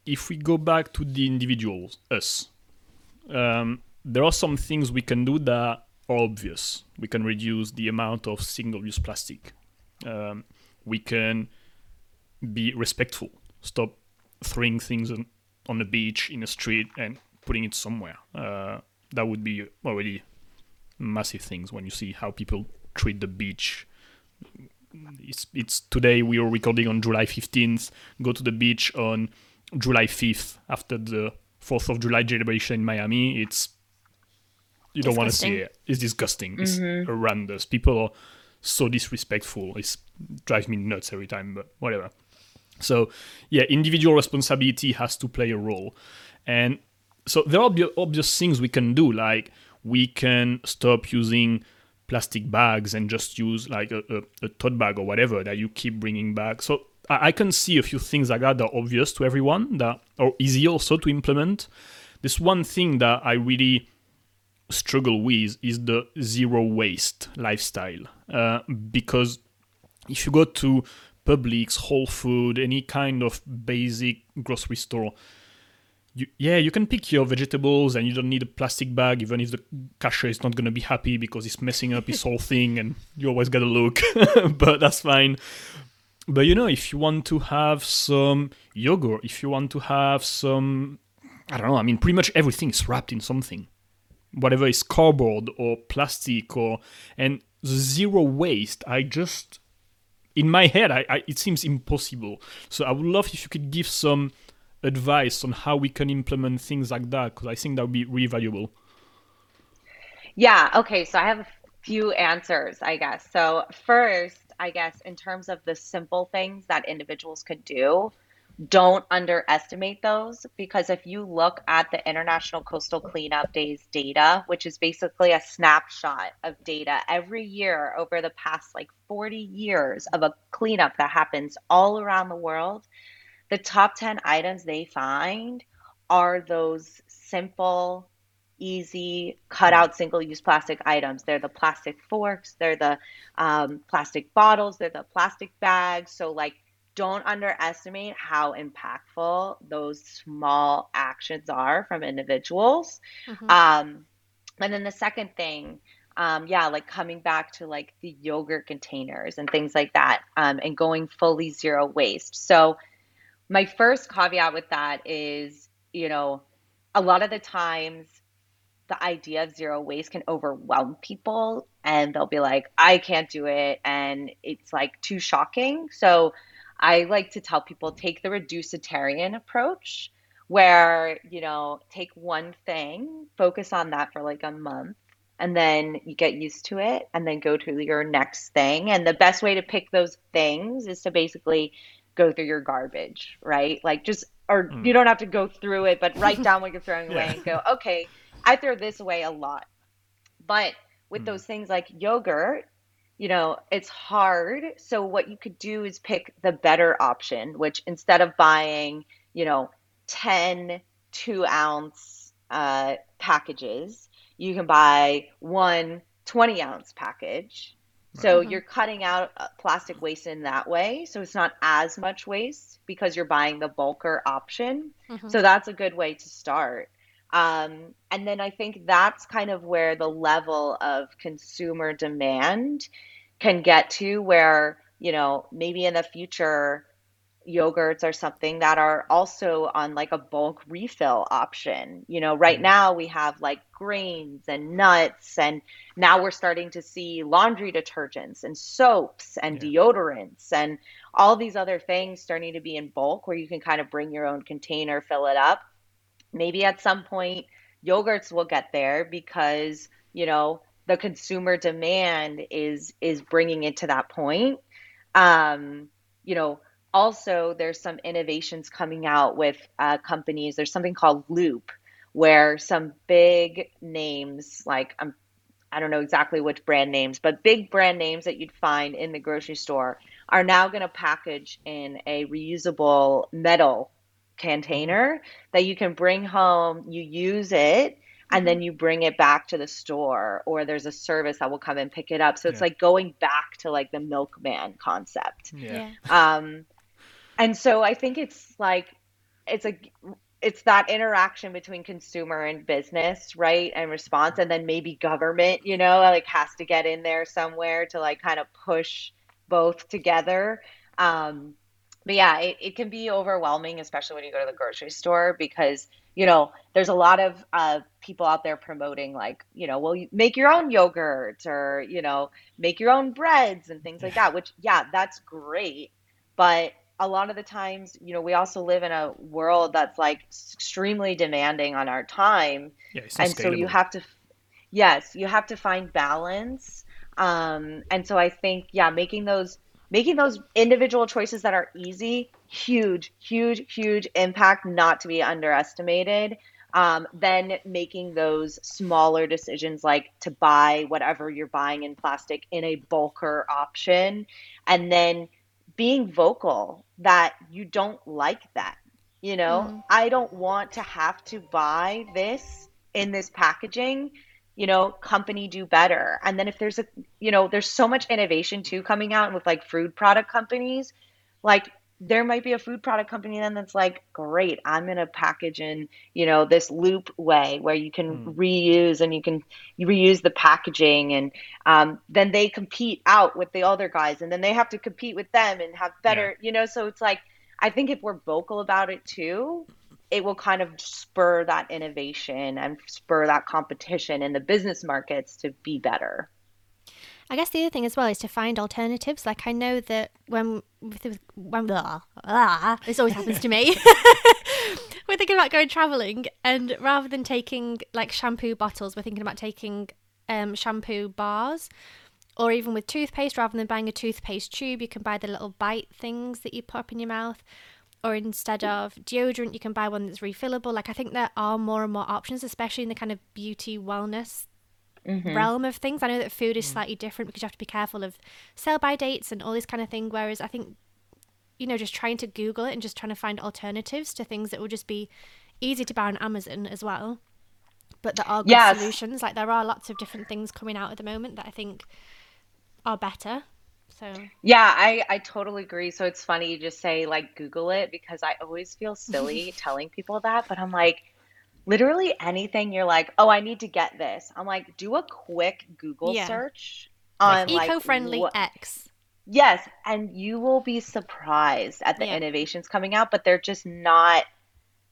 if we go back to the individuals, us, um, there are some things we can do that are obvious. We can reduce the amount of single use plastic. Um, we can be respectful, stop throwing things on, on the beach, in the street, and putting it somewhere. Uh, that would be already massive things when you see how people treat the beach it's, it's today we are recording on July 15th. Go to the beach on July 5th after the 4th of July celebration in Miami. It's you don't want to see it. It's disgusting. It's Mm-hmm. horrendous. People are so disrespectful. It drives me nuts every time, but whatever. So, yeah, individual responsibility has to play a role. And so there are obvious things we can do, like we can stop using plastic bags and just use like a, a, a tote bag or whatever that you keep bringing back. So I, I can see a few things like that that are obvious to everyone that are easy also to implement. This one thing that I really struggle with is the zero waste lifestyle uh, because if you go to Publix, Whole Food, any kind of basic grocery store, you, yeah, you can pick your vegetables and you don't need a plastic bag, even if the cashier is not going to be happy because it's messing up his whole thing and you always got to look, but that's fine. But you know, if you want to have some yogurt, if you want to have some, I don't know, I mean, pretty much everything is wrapped in something whatever is cardboard or plastic or and zero waste i just in my head I, I it seems impossible so i would love if you could give some advice on how we can implement things like that because i think that would be really valuable Yeah, okay, so I have a few answers, I guess. So, first, I guess in terms of the simple things that individuals could do, don't underestimate those because if you look at the International Coastal Cleanup Days data, which is basically a snapshot of data every year over the past like 40 years of a cleanup that happens all around the world, the top 10 items they find are those simple easy cut out single use plastic items. They're the plastic forks, they're the um, plastic bottles, they're the plastic bags. So, like, don't underestimate how impactful those small actions are from individuals. Mhm. Um, and then the second thing, um, yeah, like coming back to like the yogurt containers and things like that, um, and going fully zero waste. So, my first caveat with that is, you know, a lot of the times the idea of zero waste can overwhelm people and they'll be like, I can't do it. And it's like too shocking. So I like to tell people take the reducitarian approach where, you know, take one thing, focus on that for like a month. And then you get used to it, and then go to your next thing. And the best way to pick those things is to basically go through your garbage, right? Like just, or you don't have to go through it, but write down what you're throwing away Yeah. and go, okay, I throw this away a lot. But with those things like yogurt, you know, it's hard. So what you could do is pick the better option, which instead of buying, you know, 10 two ounce uh, packages, you can buy one 20 ounce package. So Mhm. you're cutting out uh, plastic waste in that way. So it's not as much waste because you're buying the bulker option. Mhm. So that's a good way to start. Um, and then I think that's kind of where the level of consumer demand can get to, where, you know, maybe in the future, yogurts are something that are also on like a bulk refill option. You know, right now we have like grains and nuts, and now we're starting to see laundry detergents and soaps and Yeah. deodorants and all these other things starting to be in bulk where you can kind of bring your own container, fill it up maybe at some point yogurts will get there because you know the consumer demand is is bringing it to that point um you know also there's some innovations coming out with uh, companies there's something called loop where some big names like i'm I don't know exactly which brand names, but big brand names that you'd find in the grocery store are now going to package in a reusable metal container that you can bring home, you use it, and then you bring it back to the store, or there's a service that will come and pick it up. So it's Yeah. like going back to like the milkman concept. Yeah. yeah. Um, and so I think it's like it's a it's that interaction between consumer and business, right? And response, and then maybe government, you know, like has to get in there somewhere to like kind of push both together. Um, but yeah, it, it can be overwhelming, especially when you go to the grocery store, because you know, there's a lot of uh, people out there promoting like, you know, well, you make your own yogurt or, you know, make your own breads and things like that, which, yeah, that's great. But a lot of the times, you know, we also live in a world that's like extremely demanding on our time. Yeah, and so you have to, yes, you have to find balance. Um, and so I think, yeah, making those making those individual choices that are easy, huge, huge, huge impact, not to be underestimated. Um, then making those smaller decisions like to buy whatever you're buying in plastic in a bulker option, and then being vocal that you don't like that. You know, mm-hmm. I don't want to have to buy this in this packaging. You know, company do better. And then if there's a, you know, there's so much innovation too coming out with like food product companies. Like there might be a food product company then that's like, great, I'm gonna package in, you know, this loop way where you can Mm. reuse and you can you reuse the packaging and um, then they compete out with the other guys and then they have to compete with them and have Yeah. better, you know, so it's like I think if we're vocal about it too, it will kind of spur that innovation and spur that competition in the business markets to be better. I guess the other thing as well is to find alternatives. Like I know that when when blah, blah, this always happens to me. we're thinking about going traveling, and rather than taking like shampoo bottles, we're thinking about taking um, shampoo bars. Or even with toothpaste, rather than buying a toothpaste tube, you can buy the little bite things that you pop in your mouth. Or instead of deodorant, you can buy one that's refillable. Like I think there are more and more options, especially in the kind of beauty wellness Mm-hmm. realm of things. I know that food is mm. slightly different because you have to be careful of sell by dates and all this kind of thing. Whereas I think, you know, just trying to Google it and just trying to find alternatives to things that will just be easy to buy on Amazon as well. But there are good Yes. solutions. Like there are lots of different things coming out at the moment that I think are better. So Yeah, I, I totally agree. So it's funny you just say like Google it because I always feel silly telling people that, but I'm like, literally anything you're like, oh, I need to get this. I'm like, do a quick Google Yeah. search on like eco-friendly what- X. Yes, and you will be surprised at the Yeah. innovations coming out, but they're just not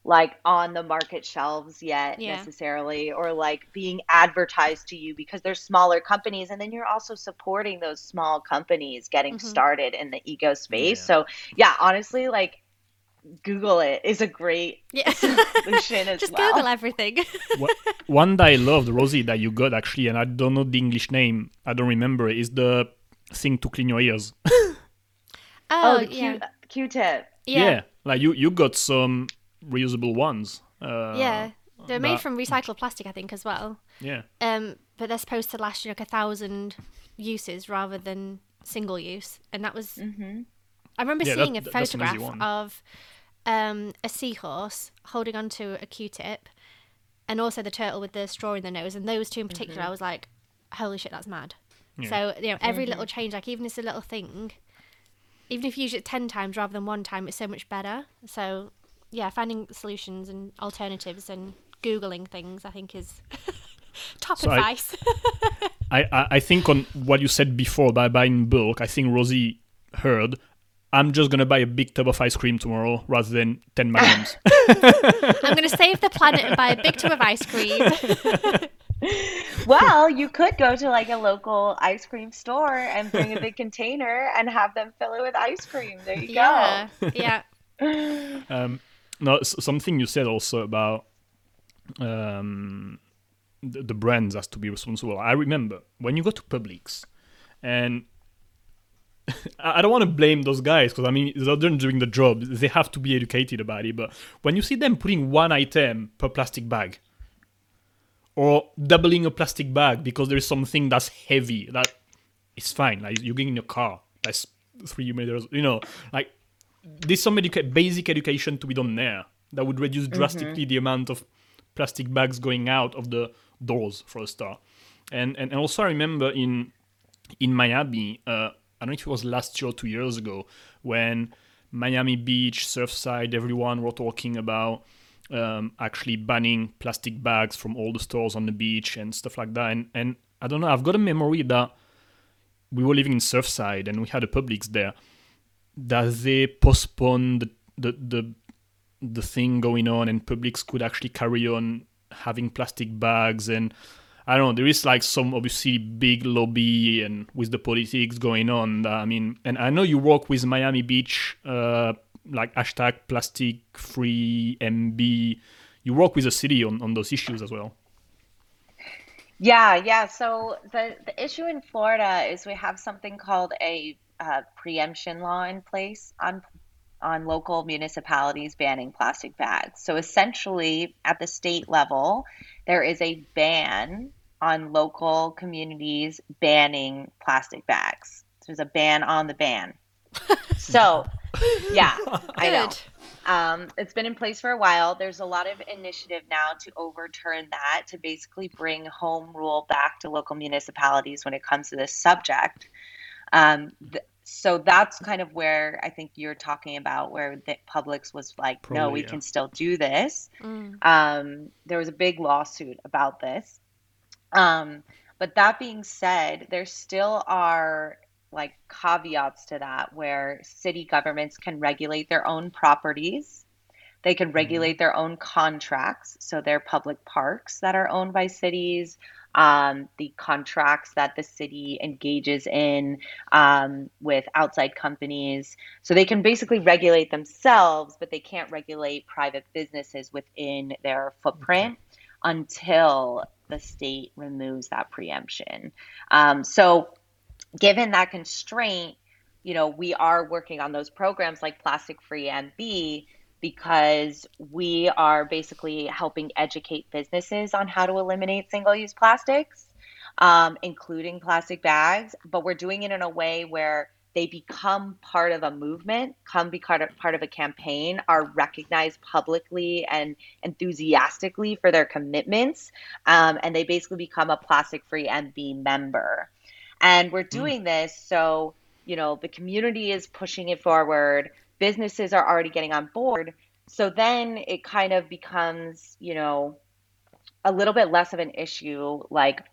like on the market shelves yet Yeah. necessarily or like being advertised to you because they're smaller companies and then you're also supporting those small companies getting Mhm. started in the eco space. Yeah. So, yeah, honestly, like Google it is a great Yeah. solution as just well. Google everything. What, one that I loved, Rosie, that you got actually, and I don't know the English name, I don't remember, is the thing to clean your ears. Oh, oh, the Q yeah. Q-tip. Yeah. like you, you got some reusable ones. Uh, Yeah. They're made that- from recycled plastic, I think, as well. Yeah. Um, but they're supposed to last you like a thousand uses rather than single use. And that was. hmm I remember Yeah, seeing a that- that's an easy photograph of um, a seahorse holding onto a Q-tip, and also the turtle with the straw in the nose. And those two in particular, I was like, "Holy shit, that's mad!" Yeah. So you know, every little change, like even if it's a little thing, even if you use it ten times rather than one time, it's so much better. So yeah, finding solutions and alternatives and googling things, I think, is top So advice. I, I, I think on what you said before by buying in bulk, I think Rosie heard. I'm just gonna buy a big tub of ice cream tomorrow rather than ten magnums. I'm going to save the planet and buy a big tub of ice cream. Well, you could go to like a local ice cream store and bring a big container and have them fill it with ice cream. There you yeah, yeah. go. um, no, something you said also about um, the, the brands has to be responsible. I remember when you go to Publix, and I don't want to blame those guys because I mean they're doing the job. They have to be educated about it. But when you see them putting one item per plastic bag, or doubling a plastic bag because there is something that's heavy, that it's fine. Like you're getting in your car, that's three meters. You know, like there's some educa- basic education to be done there that would reduce drastically the amount of plastic bags going out of the doors for a start. And and, and also I remember in in Miami, uh, I don't know if it was last year or two years ago, when Miami Beach, Surfside, everyone were talking about um, actually banning plastic bags from all the stores on the beach and stuff like that. And, and I don't know, I've got a memory that we were living in Surfside and we had a Publix there, that they postponed the, the, the the thing going on and Publix could actually carry on having plastic bags and I don't know. There is like some obviously big lobby and with the politics going on. I mean, and I know you work with Miami Beach, uh, like hashtag plastic free MB. You work with the city on, on those issues as well. Yeah, yeah. So the the issue in Florida is we have something called a uh, preemption law in place on on local municipalities banning plastic bags. So essentially, at the state level, there is a ban on local communities banning plastic bags. There's a ban on the ban. so, yeah, I know. Um, it's been in place for a while. There's a lot of initiative now to overturn that, to basically bring home rule back to local municipalities when it comes to this subject. Um, th- so that's kind of where I think you're talking about where the Publix was like, Probably, no, we yeah. can still do this. Mm. Um, there was a big lawsuit about this. Um, but that being said, there still are like caveats to that where city governments can regulate their own properties. They can mm-hmm. regulate their own contracts. So they're public parks that are owned by cities, um, the contracts that the city engages in um, with outside companies. So they can basically regulate themselves, but they can't regulate private businesses within their footprint okay. until the state removes that preemption. Um, so, given that constraint, you know, we are working on those programs like Plastic Free MB because we are basically helping educate businesses on how to eliminate single use plastics, um, including plastic bags. But we're doing it in a way where they become part of a movement, come be part of, part of a campaign, are recognized publicly and enthusiastically for their commitments, um, and they basically become a plastic free MB member. And we're hmm. doing mm. this so, you know, the community is pushing it forward businesses are already getting on board. So then it kind of becomes, you know, a little bit less of an issue like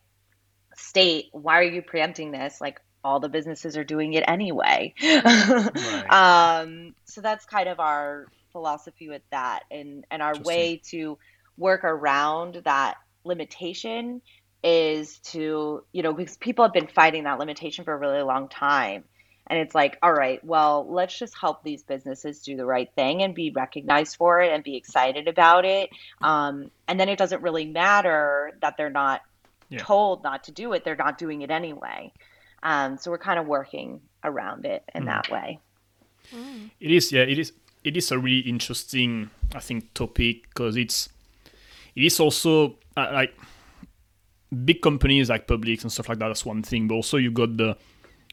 state, why are you preempting this? Like all the businesses are doing it anyway. right. um, so that's kind of our philosophy with that and and our way to work around that limitation is to you know because people have been fighting that limitation for a really long time and it's like, all right, well, let's just help these businesses do the right thing and be recognized for it and be excited about it. Um, and then it doesn't really matter that they're not yeah. told not to do it, they're not doing it anyway. Um, so we're kind of working around it in mm. that way. It is, yeah, it is. It is a really interesting, I think, topic because it's it is also uh, like big companies like Publix and stuff like that. That's one thing, but also you got the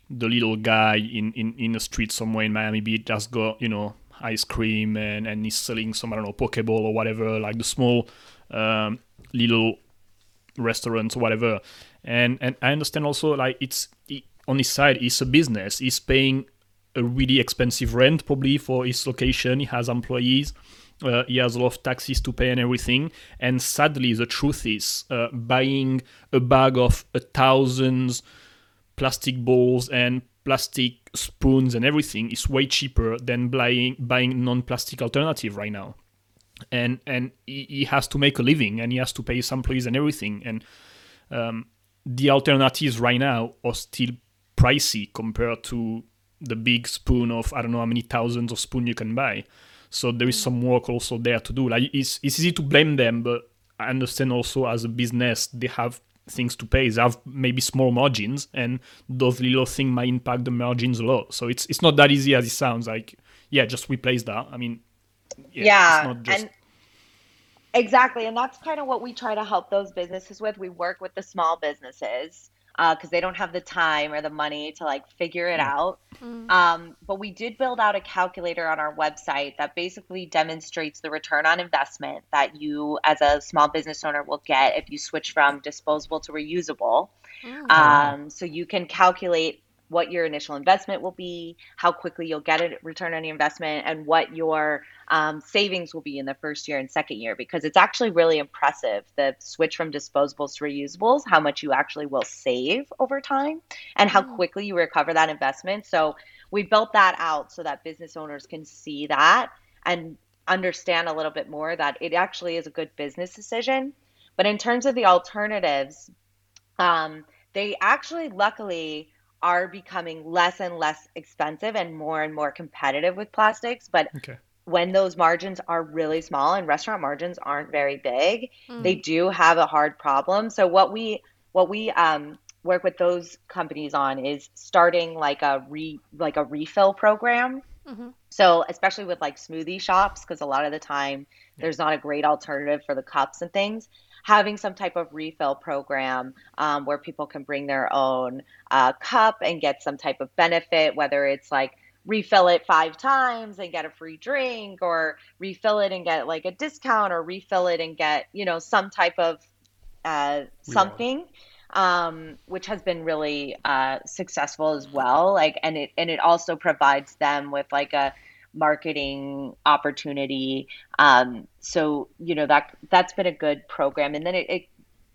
the little guy in, in, in the street somewhere in Miami Beach just got, you know, ice cream and, and he's selling some, I don't know, poke bowl or whatever, like the small um, little restaurants or whatever. And and I understand also like it's it, on his side, it's a business. He's paying a really expensive rent probably for his location. He has employees. Uh, he has a lot of taxes to pay and everything. And sadly, the truth is, uh, buying a bag of a thousands plastic bowls and plastic spoons and everything is way cheaper than buying buying non-plastic alternative right now and and he, has to make a living and he has to pay his employees and everything and um, the alternatives right now are still pricey compared to the big spoon of i don't know how many thousands of spoon you can buy so there is mm. some work also there to do like it's, it's easy to blame them but i understand also as a business they have things to pay. They have maybe small margins, and those little things might impact the margins a lot. So it's it's not that easy as it sounds. Like, yeah, just replace that. I mean, yeah, yeah just... and exactly, and that's kind of what we try to help those businesses with. We work with the small businesses because uh, they don't have the time or the money to like figure it out. Mm. Um, but we did build out a calculator on our website that basically demonstrates the return on investment that you, as a small business owner, will get if you switch from disposable to reusable. Mm. Um, so you can calculate what your initial investment will be, how quickly you'll get a return on your investment, and what your um, savings will be in the first year and second year. Because it's actually really impressive the switch from disposables to reusables, how much you actually will save over time, and how mm. quickly you recover that investment. So we built that out so that business owners can see that and understand a little bit more that it actually is a good business decision. But in terms of the alternatives, um, they actually, luckily, are becoming less and less expensive and more and more competitive with plastics. But Okay. when those margins are really small and restaurant margins aren't very big, they do have a hard problem. So what we what we um, work with those companies on is starting like a re like a refill program. Mhm. So especially with like smoothie shops, because a lot of the time there's not a great alternative for the cups and things. Having some type of refill program um, where people can bring their own uh, cup and get some type of benefit, whether it's like refill it five times and get a free drink, or refill it and get like a discount, or refill it and get you know some type of uh, something um, which has been really uh, successful as well. Like, and it and it also provides them with like a marketing opportunity. Um, so you know that that's been a good program, and then it, it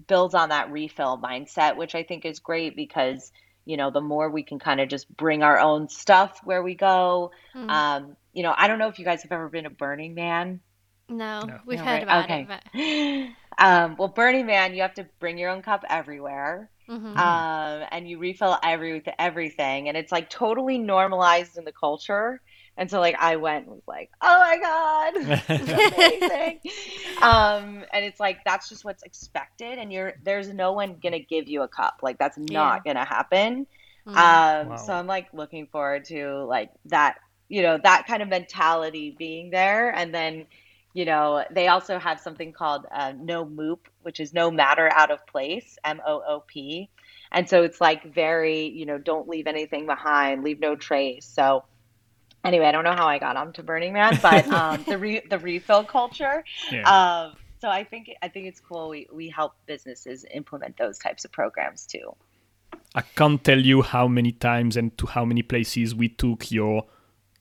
builds on that refill mindset, which I think is great because you know the more we can kind of just bring our own stuff where we go. Mm. Um, you know, I don't know if you guys have ever been to Burning Man. No, No. we've No, heard right? about Okay. it, Um, well, Burning Man, you have to bring your own cup everywhere. but mhm. um, and you refill every with everything, and it's like totally normalized in the culture. And so, like, I went and was like, "Oh my god, amazing!" um, and it's like that's just what's expected, and you're there's no one gonna give you a cup, like that's not gonna happen. Mm. Um, Wow. so I'm like looking forward to like that, you know, that kind of mentality being there, and then. You know, they also have something called uh, no moop, which is no matter out of place, M O O P. And so it's like very, you know, don't leave anything behind, leave no trace. So anyway, I don't know how I got onto Burning Man, but um, the re- the refill culture. Yeah. Um, so I think I think it's cool. We we help businesses implement those types of programs too. I can't tell you how many times and to how many places we took your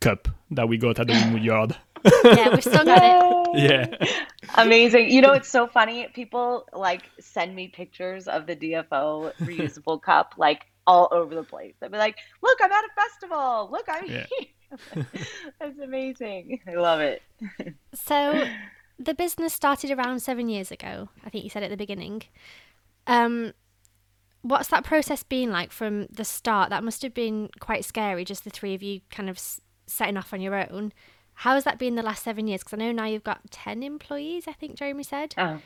cup that we got at the Wynwood Yard. yeah, we've still got it. Yeah. Amazing. You know, it's so funny. People like send me pictures of the DFO reusable cup like all over the place. They'll be like, look, I'm at a festival. Look, I'm Yeah. here. That's amazing. I love it. So, the business started around seven years ago. I think you said at the beginning. Um, what's that process been like from the start? That must have been quite scary, just the three of you kind of s- setting off on your own. How has that been the last seven years? Because I know now you've got 10 employees, I think Jeremy said. Oh.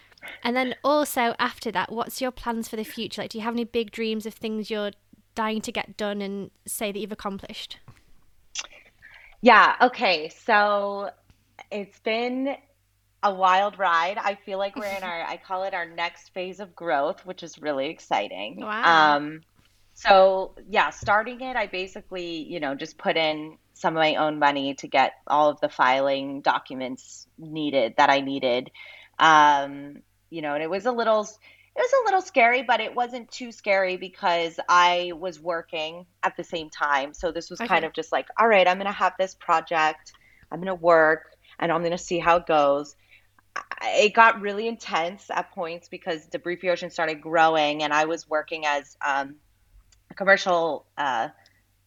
And then also after that, what's your plans for the future? Like, do you have any big dreams of things you're dying to get done and say that you've accomplished? Yeah, okay. So it's been a wild ride. I feel like we're in our, I call it our next phase of growth, which is really exciting. Wow. Um, so yeah, starting it, I basically, you know, just put in some of my own money to get all of the filing documents needed that I needed. Um, you know, and it was a little, it was a little scary, but it wasn't too scary because I was working at the same time. So this was kind of just like, all right, I'm going to have this project, I'm going to work, and I'm going to see how it goes. It got really intense at points because Debris Ocean started growing, and I was working as um, a commercial uh,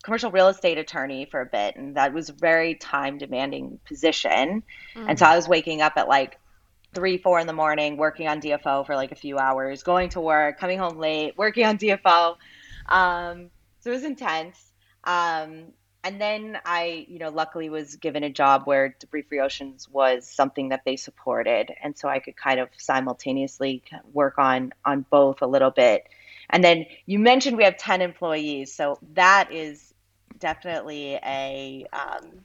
commercial real estate attorney for a bit, and that was a very time demanding position. And so I was waking up at like three, four in the morning, working on DFO for like a few hours, going to work, coming home late, working on DFO. Um, so it was intense. Um, and then I, you know, luckily was given a job where Debris Free Oceans was something that they supported, and so I could kind of simultaneously work on on both a little bit. And then you mentioned we have ten employees, so that is definitely a um,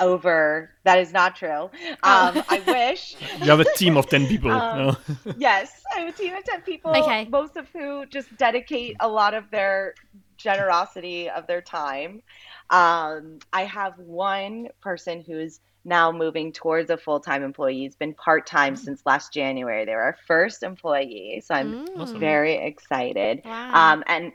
over. That is not true. Um, Oh. I wish. You have a team of 10 people. Um, no? Yes, I have a team of 10 people, Okay. most of who just dedicate a lot of their generosity of their time. Um, I have one person who's now moving towards a full time employee. He's been part time since last January. They were our first employee, so I'm Mm. Awesome. very excited. Wow. Um, and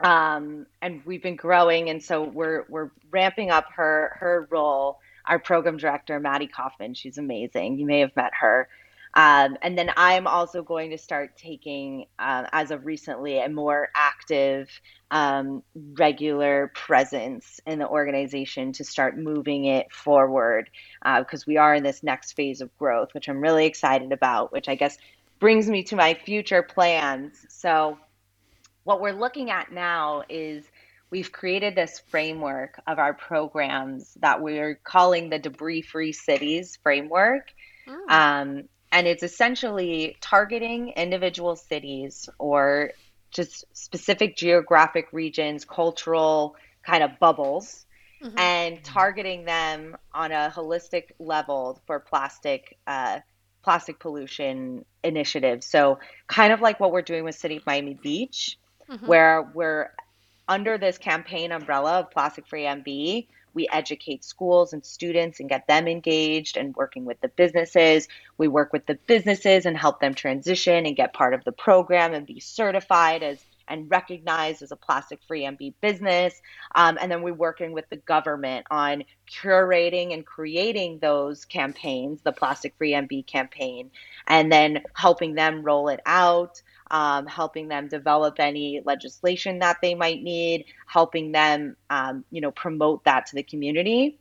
um, and we've been growing, and so we're we're ramping up her her role. Our program director, Maddie Kaufman, she's amazing. You may have met her. Um, and then I'm also going to start taking, uh, as of recently, a more active, um, regular presence in the organization to start moving it forward because uh, we are in this next phase of growth, which I'm really excited about, which I guess brings me to my future plans. So, what we're looking at now is we've created this framework of our programs that we're calling the debris free cities framework. Mm. Um, and it's essentially targeting individual cities or just specific geographic regions, cultural kind of bubbles, mm-hmm. and targeting them on a holistic level for plastic uh, plastic pollution initiatives. So, kind of like what we're doing with City of Miami Beach, mm-hmm. where we're under this campaign umbrella of Plastic Free MB, we educate schools and students and get them engaged and working with the businesses. We work with the businesses and help them transition and get part of the program and be certified as and recognized as a plastic free MB business. Um, and then we're working with the government on curating and creating those campaigns, the plastic free MB campaign, and then helping them roll it out um, helping them develop any legislation that they might need, helping them, um, you know, promote that to the community.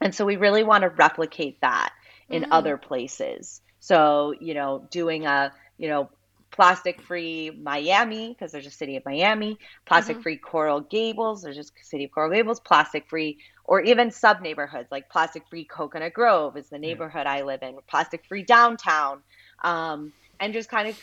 And so we really want to replicate that in mm-hmm. other places. So, you know, doing a, you know, plastic free Miami, because there's a city of Miami, plastic free mm-hmm. Coral Gables, there's just city of Coral Gables, plastic free, or even sub neighborhoods like plastic free Coconut Grove is the neighborhood. I live in, plastic free downtown. Um, and just kind of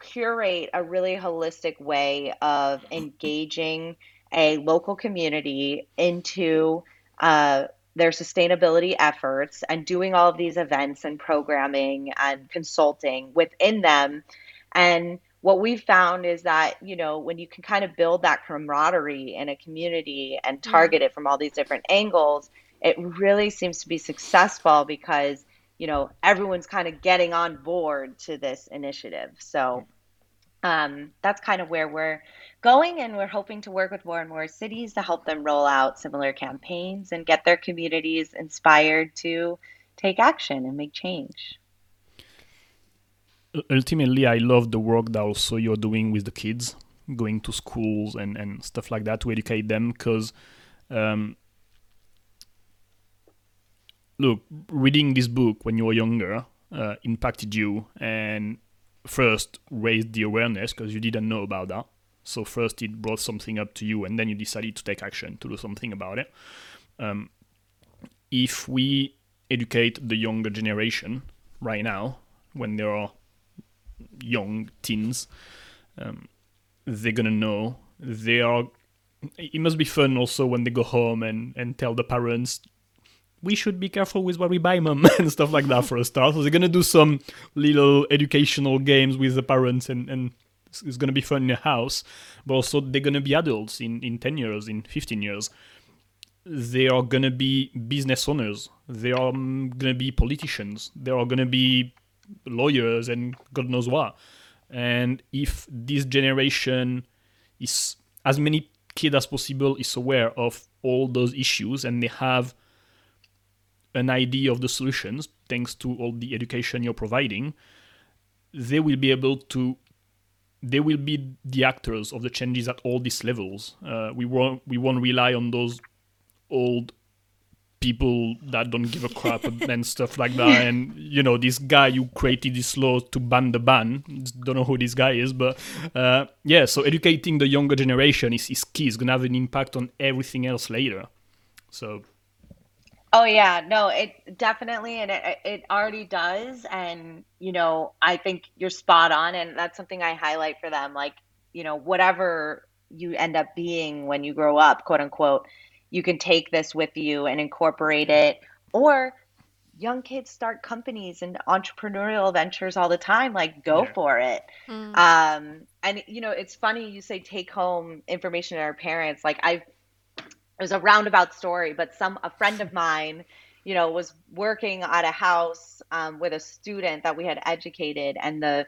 curate a really holistic way of engaging a local community into uh, their sustainability efforts and doing all of these events and programming and consulting within them. And what we've found is that, you know, when you can kind of build that camaraderie in a community and target mm-hmm. it from all these different angles, it really seems to be successful because you know everyone's kind of getting on board to this initiative. So um, that's kind of where we're going and we're hoping to work with more and more cities to help them roll out similar campaigns and get their communities inspired to take action and make change. Ultimately i love the work that also you're doing with the kids going to schools and, and stuff like that to educate them because um, look, reading this book when you were younger uh, impacted you and first raised the awareness because you didn't know about that. So first it brought something up to you, and then you decided to take action to do something about it. Um, if we educate the younger generation right now, when they are young teens, um, they're gonna know. They are. It must be fun also when they go home and and tell the parents we should be careful with what we buy, mom, and stuff like that for a start. So they're gonna do some little educational games with the parents, and, and it's gonna be fun in the house. But also, they're gonna be adults in, in 10 years, in 15 years. They are gonna be business owners. They are mm, gonna be politicians. They are gonna be lawyers and God knows what. And if this generation is as many kids as possible is aware of all those issues and they have an idea of the solutions, thanks to all the education you're providing, they will be able to they will be the actors of the changes at all these levels. Uh, we won't we won't rely on those old people that don't give a crap and stuff like that. And you know, this guy who created this law to ban the ban. Don't know who this guy is, but uh, yeah. So educating the younger generation is, is key. It's gonna have an impact on everything else later. So Oh yeah, no, it definitely, and it it already does, and you know, I think you're spot on, and that's something I highlight for them. Like, you know, whatever you end up being when you grow up, quote unquote, you can take this with you and incorporate it, or young kids start companies and entrepreneurial ventures all the time like go yeah. for it mm. um and you know it's funny you say take home information to our parents like i've it was a roundabout story, but some a friend of mine, you know, was working at a house um, with a student that we had educated, and the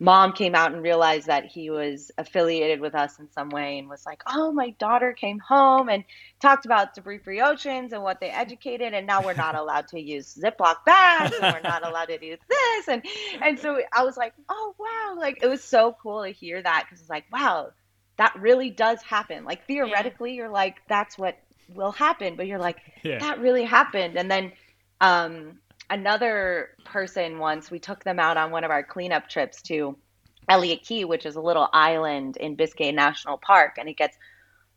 mom came out and realized that he was affiliated with us in some way and was like, "Oh, my daughter came home and talked about debris-free oceans and what they educated, and now we're not allowed to use Ziploc bags and we're not allowed to do this." And and so I was like, "Oh wow!" Like it was so cool to hear that because it's like, "Wow, that really does happen." Like theoretically, yeah. you're like, "That's what will happen," but you're like, yeah. "That really happened." And then um another person once we took them out on one of our cleanup trips to Elliott Key, which is a little island in Biscayne National Park, and it gets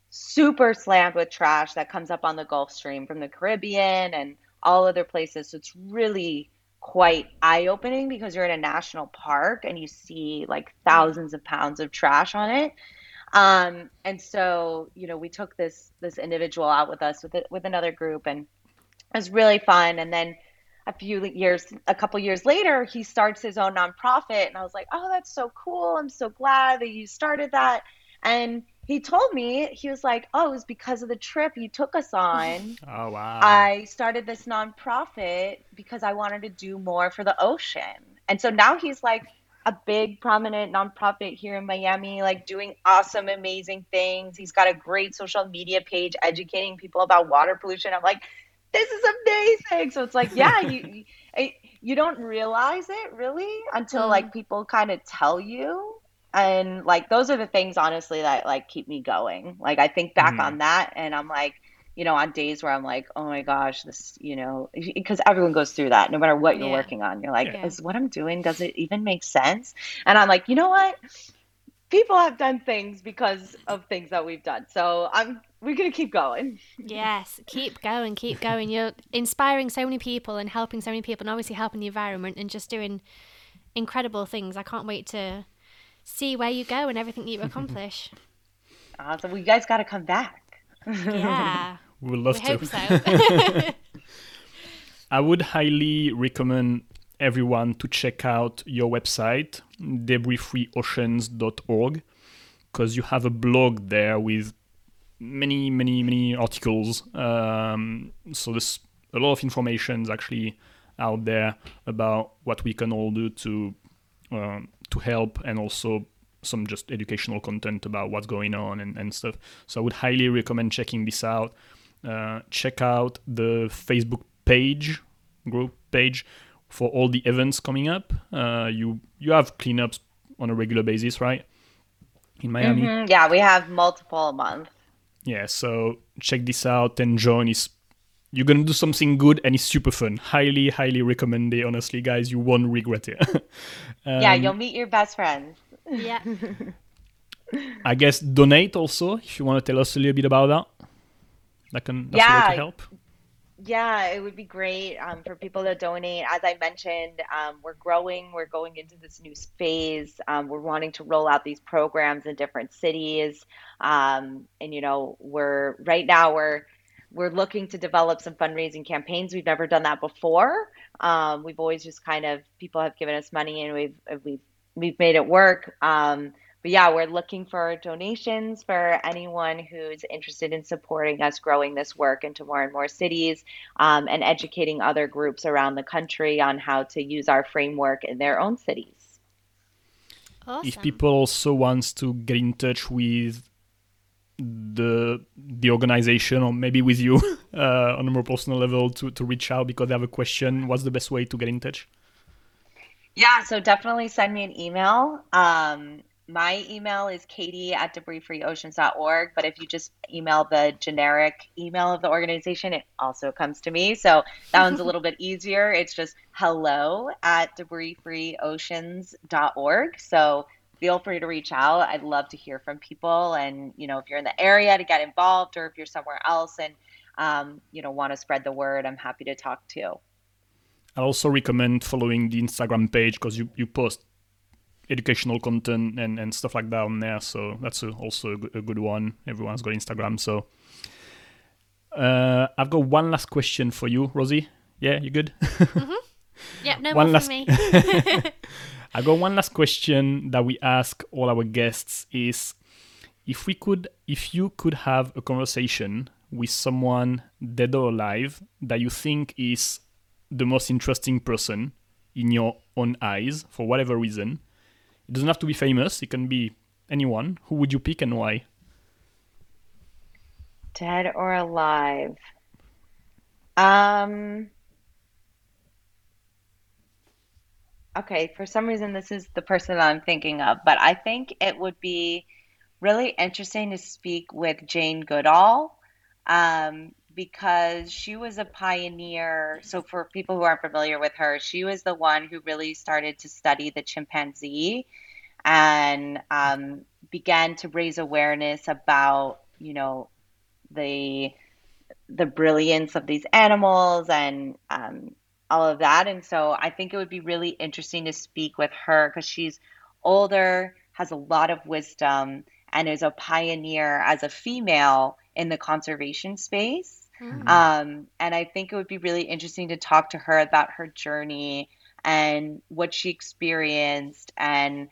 super slammed with trash that comes up on the Gulf Stream from the Caribbean and all other places. So it's really quite eye opening because you're in a national park and you see like thousands of pounds of trash on it. Um, and so, you know, we took this this individual out with us with it, with another group, and it was really fun. And then a few years, a couple years later, he starts his own nonprofit. And I was like, oh, that's so cool. I'm so glad that you started that. And he told me, he was like, oh, it was because of the trip you took us on. Oh, wow. I started this nonprofit because I wanted to do more for the ocean. And so now he's like, a big prominent nonprofit here in Miami, like doing awesome, amazing things. He's got a great social media page educating people about water pollution. I'm like, this is amazing. So it's like, yeah, you you don't realize it really until like mm. people kind of tell you. And like those are the things honestly that like keep me going. Like I think back mm. on that and I'm like, you know, on days where I'm like, oh my gosh, this, you know, because everyone goes through that no matter what you're yeah. working on. You're like, yeah. is what I'm doing, does it even make sense? And I'm like, you know what? People have done things because of things that we've done. So I'm we're going to keep going. yes, keep going, keep going. You're inspiring so many people and helping so many people, and obviously helping the environment and just doing incredible things. I can't wait to see where you go and everything you accomplish. Awesome. Well, you guys got to come back. Yeah. we would love we to. So. I would highly recommend everyone to check out your website, debrisfreeoceans.org, because you have a blog there with many, many, many articles. Um, so there's a lot of information actually out there about what we can all do to um, to help, and also some just educational content about what's going on and, and stuff. So I would highly recommend checking this out. Uh, check out the Facebook page, group page for all the events coming up. Uh, you you have cleanups on a regular basis, right? In Miami. Mm-hmm. Yeah, we have multiple a month yeah so check this out and join is you're gonna do something good and it's super fun highly highly recommend it honestly guys you won't regret it um, yeah you'll meet your best friends yeah i guess donate also if you want to tell us a little bit about that that can that's yeah. a way to help yeah, it would be great um, for people to donate. As I mentioned, um, we're growing. We're going into this new phase. Um, we're wanting to roll out these programs in different cities, um, and you know, we're right now we're we're looking to develop some fundraising campaigns. We've never done that before. Um, we've always just kind of people have given us money, and we've we've we've made it work. Um, but yeah, we're looking for donations for anyone who's interested in supporting us growing this work into more and more cities um, and educating other groups around the country on how to use our framework in their own cities. Awesome. If people also wants to get in touch with the the organization or maybe with you uh, on a more personal level to, to reach out because they have a question, what's the best way to get in touch? Yeah, so definitely send me an email. Um, my email is katie at debrisfreeoceans.org. But if you just email the generic email of the organization, it also comes to me. So that one's a little bit easier. It's just hello at debrisfreeoceans.org. So feel free to reach out. I'd love to hear from people. And, you know, if you're in the area to get involved or if you're somewhere else and, um, you know, want to spread the word, I'm happy to talk too. I also recommend following the Instagram page because you, you post educational content and, and stuff like that on there. So that's a, also a good, a good, one. Everyone's got Instagram. So uh, I've got one last question for you, Rosie. Yeah, you good? mm-hmm. Yeah, no one last... me. I got one last question that we ask all our guests is if we could if you could have a conversation with someone dead or alive that you think is the most interesting person in your own eyes for whatever reason It doesn't have to be famous. It can be anyone. Who would you pick and why? Dead or alive? Um. Okay, for some reason this is the person I'm thinking of, but I think it would be really interesting to speak with Jane Goodall, um, because she was a pioneer. So, for people who aren't familiar with her, she was the one who really started to study the chimpanzee and um, began to raise awareness about, you know, the the brilliance of these animals and um, all of that. And so I think it would be really interesting to speak with her because she's older, has a lot of wisdom, and is a pioneer as a female in the conservation space. Mm-hmm. Um, and I think it would be really interesting to talk to her about her journey and what she experienced and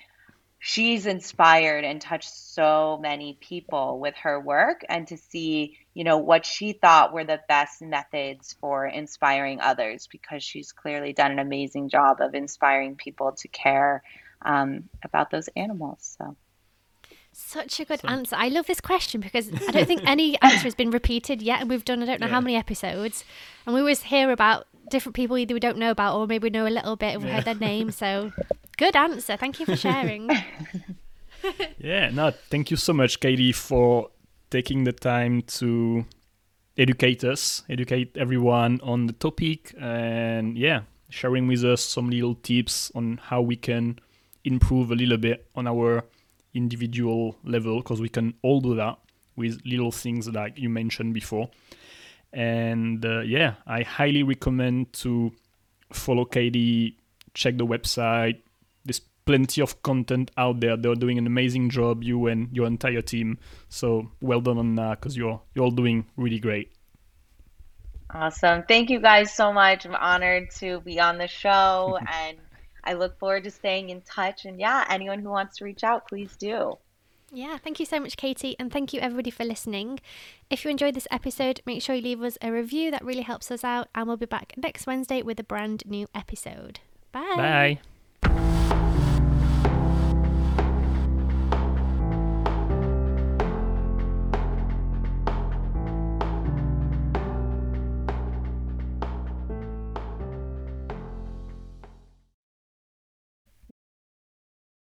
she's inspired and touched so many people with her work and to see you know what she thought were the best methods for inspiring others because she's clearly done an amazing job of inspiring people to care um, about those animals so such a good so. answer. I love this question because I don't think any answer has been repeated yet, and we've done I don't know yeah. how many episodes, and we always hear about different people either we don't know about or maybe we know a little bit and we yeah. heard their name. So Good answer. Thank you for sharing. yeah, no, thank you so much, Katie, for taking the time to educate us, educate everyone on the topic, and yeah, sharing with us some little tips on how we can improve a little bit on our individual level, because we can all do that with little things like you mentioned before. And uh, yeah, I highly recommend to follow Katie, check the website, there's plenty of content out there. They're doing an amazing job, you and your entire team. So well done on that because you're you're all doing really great. Awesome. Thank you guys so much. I'm honored to be on the show and I look forward to staying in touch. And yeah, anyone who wants to reach out, please do. Yeah, thank you so much, Katie, and thank you everybody for listening. If you enjoyed this episode, make sure you leave us a review, that really helps us out, and we'll be back next Wednesday with a brand new episode. Bye. Bye.